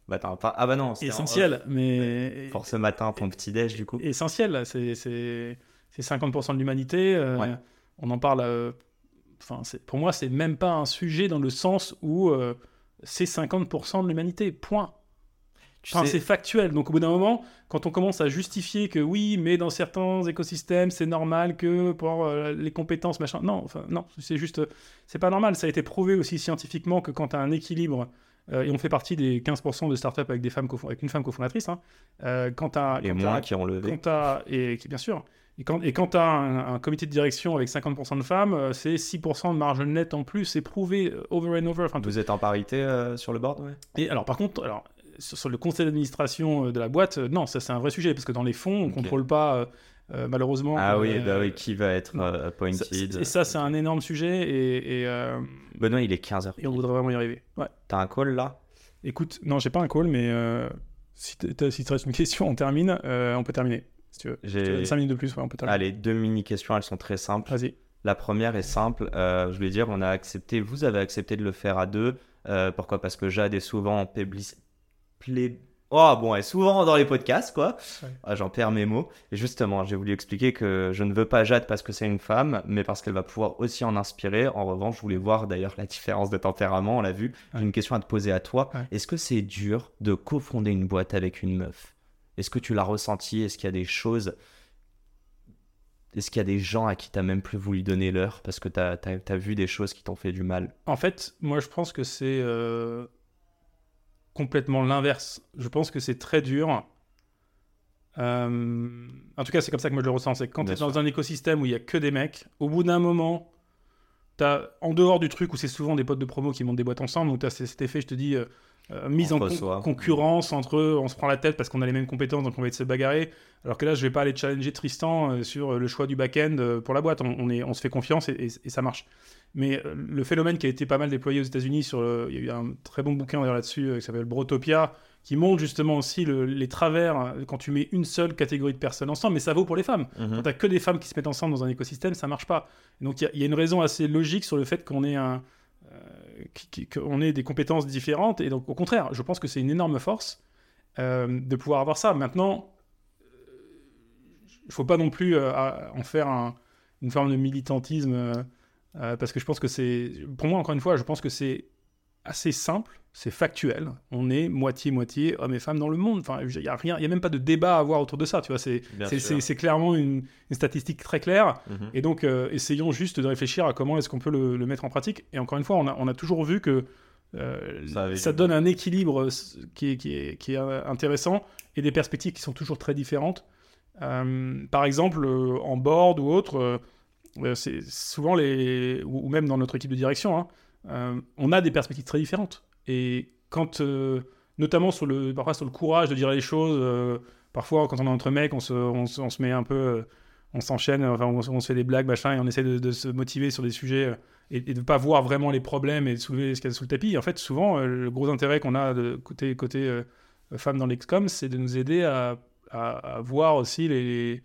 Bah, pas- Ah bah non, en essentiel, mais. Pour ce matin, ton petit-déj, du coup. essentiel. C'est c'est- c'est 50% de l'humanité. euh, Ouais. On en parle. euh, Enfin, c'est- pour moi, c'est même pas un sujet dans le sens où euh, c'est 50% de l'humanité. Point. Enfin, sais- c'est factuel. Donc, au bout d'un moment, quand on commence à justifier que oui, mais dans certains écosystèmes, c'est normal que pour euh, les compétences, machin. Non, enfin, non, c'est juste. C'est pas normal. Ça a été prouvé aussi scientifiquement que quand tu as un équilibre, euh, et on fait partie des 15% de startups avec, des femmes avec une femme cofondatrice, hein, euh, quand as. Et moins qui ont levé. Quand et bien sûr. Et quand, quand tu as un, un comité de direction avec 50% de femmes, euh, c'est 6% de marge nette en plus, c'est prouvé over and over. Enfin, tout- Vous êtes en parité euh, sur le board? Ouais Et alors, par contre, alors, sur, sur le conseil d'administration de la boîte, non, ça c'est un vrai sujet, parce que dans les fonds, on ne contrôle pas, euh, malheureusement. Ah oui, euh, bah oui, qui va être euh, ça- appointed et ça, c'est un énorme sujet, et, et, Benoît, il est 15h. et on voudrait vraiment y arriver. Ouais. T'as un call là? Écoute, non, j'ai pas un call, mais si tu si te reste une question, on termine. On peut terminer, si tu veux. J'ai- 5 minutes de plus, ouais, on peut terminer. Allez, deux mini-questions, elles sont très simples. Vas-y. La première est simple, euh, je voulais dire, on a accepté, vous avez accepté de le faire à deux. Euh, pourquoi? Parce que Jade est souvent en public... plé- Oh bon, est souvent dans les podcasts, quoi. Ouais. Ah, J'en perds mes mots. Et justement, j'ai voulu expliquer que je ne veux pas Jade parce que c'est une femme, mais parce qu'elle va pouvoir aussi en inspirer. En revanche, je voulais voir d'ailleurs la différence de tempérament, on l'a vu. J'ai Ouais. une question à te poser à toi. Ouais. Est-ce que c'est dur de cofonder une boîte avec une meuf? Est-ce que tu l'as ressenti? Est-ce qu'il y a des choses est-ce qu'il y a des gens à qui t'as même plus voulu donner l'heure parce que t'as as, vu des choses qui t'ont fait du mal? En fait, moi, je pense que c'est euh, complètement l'inverse. Je pense que c'est très dur. Euh, en tout cas, c'est comme ça que moi je le ressens. C'est quand tu es dans un écosystème où il y a que des mecs, au bout d'un moment, as, en dehors du truc où c'est souvent des potes de promo qui montent des boîtes ensemble, donc tu as cet effet, je te dis, euh, mise Entre en con- concurrence entre eux, on se prend la tête parce qu'on a les mêmes compétences, donc on va être se bagarrer. Alors que là, je vais pas aller challenger Tristan euh, sur le choix du back-end euh, pour la boîte. On, on est, on se fait confiance et, et- et ça marche. Mais le phénomène qui a été pas mal déployé aux États-Unis, sur le- il y a eu un très bon bouquin là-dessus qui s'appelle Brotopia, qui montre justement aussi le- les travers quand tu mets une seule catégorie de personnes ensemble, mais ça vaut pour les femmes. Quand t'as que des femmes qui se mettent ensemble dans un écosystème, ça marche pas. Et donc il y y, a une raison assez logique sur le fait qu'on ait un, qu'on ait des compétences différentes. Et donc au contraire, je pense que c'est une énorme force euh, de pouvoir avoir ça. Maintenant, il faut pas non plus euh, en faire un- une forme de militantisme euh, Euh, parce que je pense que c'est, pour moi encore une fois, je pense que c'est assez simple, c'est factuel. On est moitié-moitié hommes et femmes dans le monde. Enfin, il n'y a rien, il y a même pas de débat à avoir autour de ça. Tu vois, c'est, clairement une, une statistique très claire. Mhm. Et donc, euh, essayons juste de réfléchir à comment est-ce qu'on peut le, le mettre en pratique. Et encore une fois, on a, on a toujours vu que euh, Ça donne un équilibre euh, qui est, qui, est, qui est, intéressant et des perspectives qui sont toujours très différentes. Euh, par exemple, en board ou autre, c'est souvent les. ou, même dans notre équipe de direction, hein, on a des perspectives très différentes. Et quand. euh, notamment sur le, parfois sur le courage de dire les choses, euh, parfois quand on est entre mecs, on se, on on se met un peu. euh, on s'enchaîne, enfin, on, se fait des blagues, machin, et on essaie de, se motiver sur des sujets et, et de pas voir vraiment les problèmes et de soulever ce qu'il y a sous le tapis. En fait, souvent, le gros intérêt qu'on a de côté, côté femmes dans l'EXCOM, c'est de nous aider à, à- voir aussi les,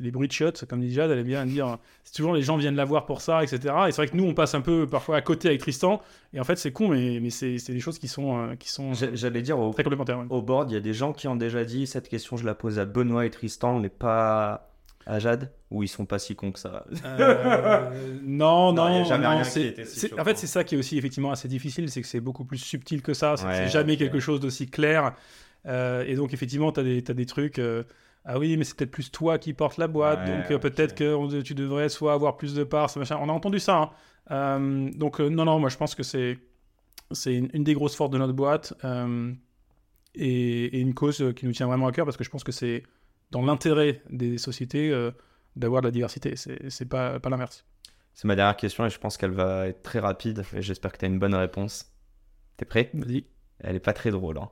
les bruits de shots, comme dit Jade, elle aime bien dire, c'est toujours les gens viennent la voir pour ça, etc. Et c'est vrai que nous, on passe un peu parfois à côté avec Tristan, et en fait, c'est con, mais, mais c'est des choses qui sont, euh, qui sont J'a- J'allais dire, au, très complémentaires. ouais. au board, il y a des gens qui ont déjà dit cette question, je la pose à Benoît et Tristan, mais pas à Jade, ou ils sont pas si cons que ça? Euh, non, Non, non, jamais non, rien qui était si. En fait, c'est ça qui est aussi effectivement assez difficile, c'est que c'est beaucoup plus subtil que ça. C'est Ouais, c'est jamais quelque chose d'aussi clair. Euh, et donc, effectivement, tu as, des trucs. euh, ah oui, mais c'est peut-être plus toi qui portes la boîte, Ouais, donc euh, peut-être que tu devrais soit avoir plus de parts, machin. On a entendu ça. hein. Euh, donc, euh, non, non, moi je pense que c'est c'est une, une des grosses forces de notre boîte et, et une cause qui nous tient vraiment à cœur parce que je pense que c'est dans l'intérêt des sociétés d'avoir de la diversité. C'est pas, pas l'inverse. C'est ma dernière question et je pense qu'elle va être très rapide et j'espère que tu as une bonne réponse. T'es prêt? Vas-y. Elle est pas très drôle. hein.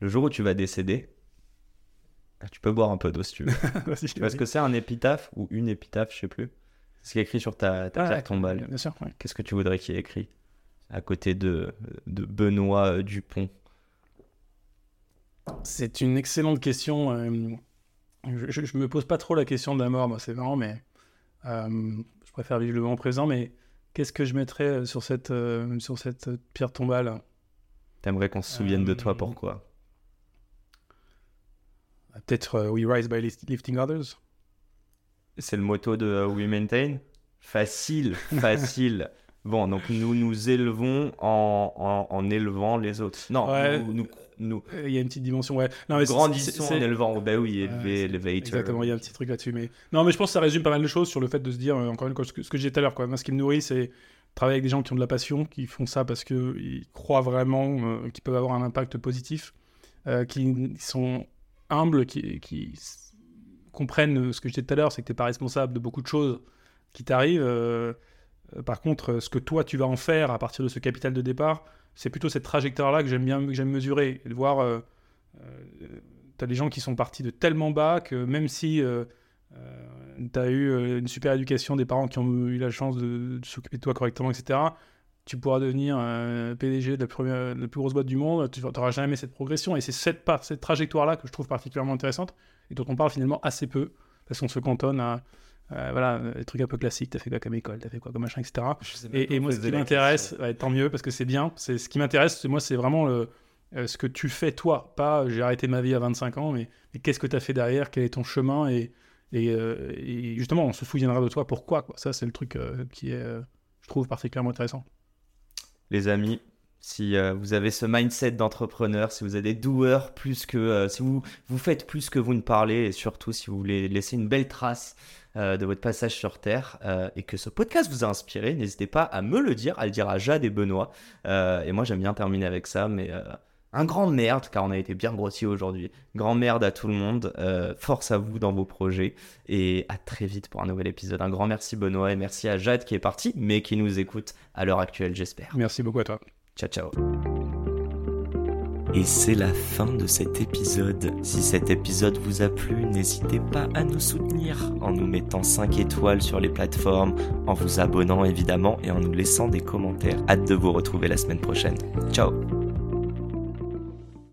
Le jour où tu vas décéder, tu peux boire un peu d'eau si tu veux. Vas-y, Tu vois ce que c'est un épitaphe ou une épitaphe, je sais plus. C'est ce qui est écrit sur ta, ta Ah, pierre tombale. Bien sûr, ouais. Qu'est-ce que tu voudrais qu'il y ait écrit à côté de, de Benoît euh, Dupont? C'est une excellente question. euh, je, je- je me pose pas trop la question de la mort, moi, c'est marrant, mais euh, je préfère vivre le moment présent. Mais qu'est-ce que je mettrais euh, sur cette, euh, sur cette euh, pierre tombale? T'aimerais qu'on se souvienne de toi, Euh, pourquoi? Peut-être euh, We Rise by Lift- Lifting Others C'est le motto de euh, We Maintain Facile, facile. Bon, donc nous nous élevons en, en, en élevant les autres. Non, Ouais. nous, nous, nous Euh, Il y a une petite dimension, ouais. Non, mais c'est- grandissons en élevant. Oh, bah oui, élever, c'est- elevator. Exactement, il y a un petit truc là-dessus. Mais... Non, mais je pense que ça résume pas mal de choses sur le fait de se dire, euh, encore une fois, ce que, que j'ai dit tout à l'heure, quoi. Moi, ce qui me nourrit, c'est travailler avec des gens qui ont de la passion, qui font ça parce qu'ils croient vraiment euh, qu'ils peuvent avoir un impact positif, euh, qui sont humbles, qui, qui comprennent ce que je disais tout à l'heure, c'est que tu n'es pas responsable de beaucoup de choses qui t'arrivent. euh, euh, par contre, euh, ce que toi, tu vas en faire à partir de ce capital de départ, c'est plutôt cette trajectoire-là que j'aime bien que mesurer, de voir... euh, tu as des gens qui sont partis de tellement bas que même si euh, tu as eu euh, une super éducation, des parents qui ont eu la chance de s'occuper de toi correctement, etc., tu pourras devenir euh, PDG de la, première, de la plus grosse boîte du monde, tu n'auras jamais cette progression. Et c'est cette, trajectoire-là que je trouve particulièrement intéressante et dont on parle finalement assez peu, parce qu'on se cantonne à euh, voilà, les trucs un peu classiques, tu as fait quoi comme école, tu as fait quoi comme machin, etc. Et, et moi, ce qui m'intéresse, ouais, tant mieux, parce que c'est bien. C'est ce qui m'intéresse, c'est- moi, c'est vraiment le, euh, ce que tu fais toi. Pas, j'ai arrêté ma vie à 25 ans, mais, mais qu'est-ce que tu as fait derrière? Quel est ton chemin? Et, et, et justement, on se souviendra de toi. Pourquoi quoi? Ça, c'est le truc qui est, je trouve, particulièrement intéressant. Les amis, si euh, vous avez ce mindset d'entrepreneur, si vous êtes des doueurs plus que, euh, si vous, faites plus que vous ne parlez, et surtout si vous voulez laisser une belle trace euh, de votre passage sur Terre et que ce podcast vous a inspiré, n'hésitez pas à me le dire, à le dire à Jade et Benoît. Et moi, j'aime bien terminer avec ça, mais un grand merde, car on a été bien grossi aujourd'hui. Grand merde à tout le monde. Euh, force à vous dans vos projets et à très vite pour un nouvel épisode. Un grand merci Benoît et merci à Jade qui est partie, mais qui nous écoute à l'heure actuelle, j'espère. Merci beaucoup à toi. Ciao, ciao. Et c'est la fin de cet épisode. Si cet épisode vous a plu, n'hésitez pas à nous soutenir en nous mettant 5 étoiles sur les plateformes, en vous abonnant évidemment et en nous laissant des commentaires. Hâte de vous retrouver la semaine prochaine. Ciao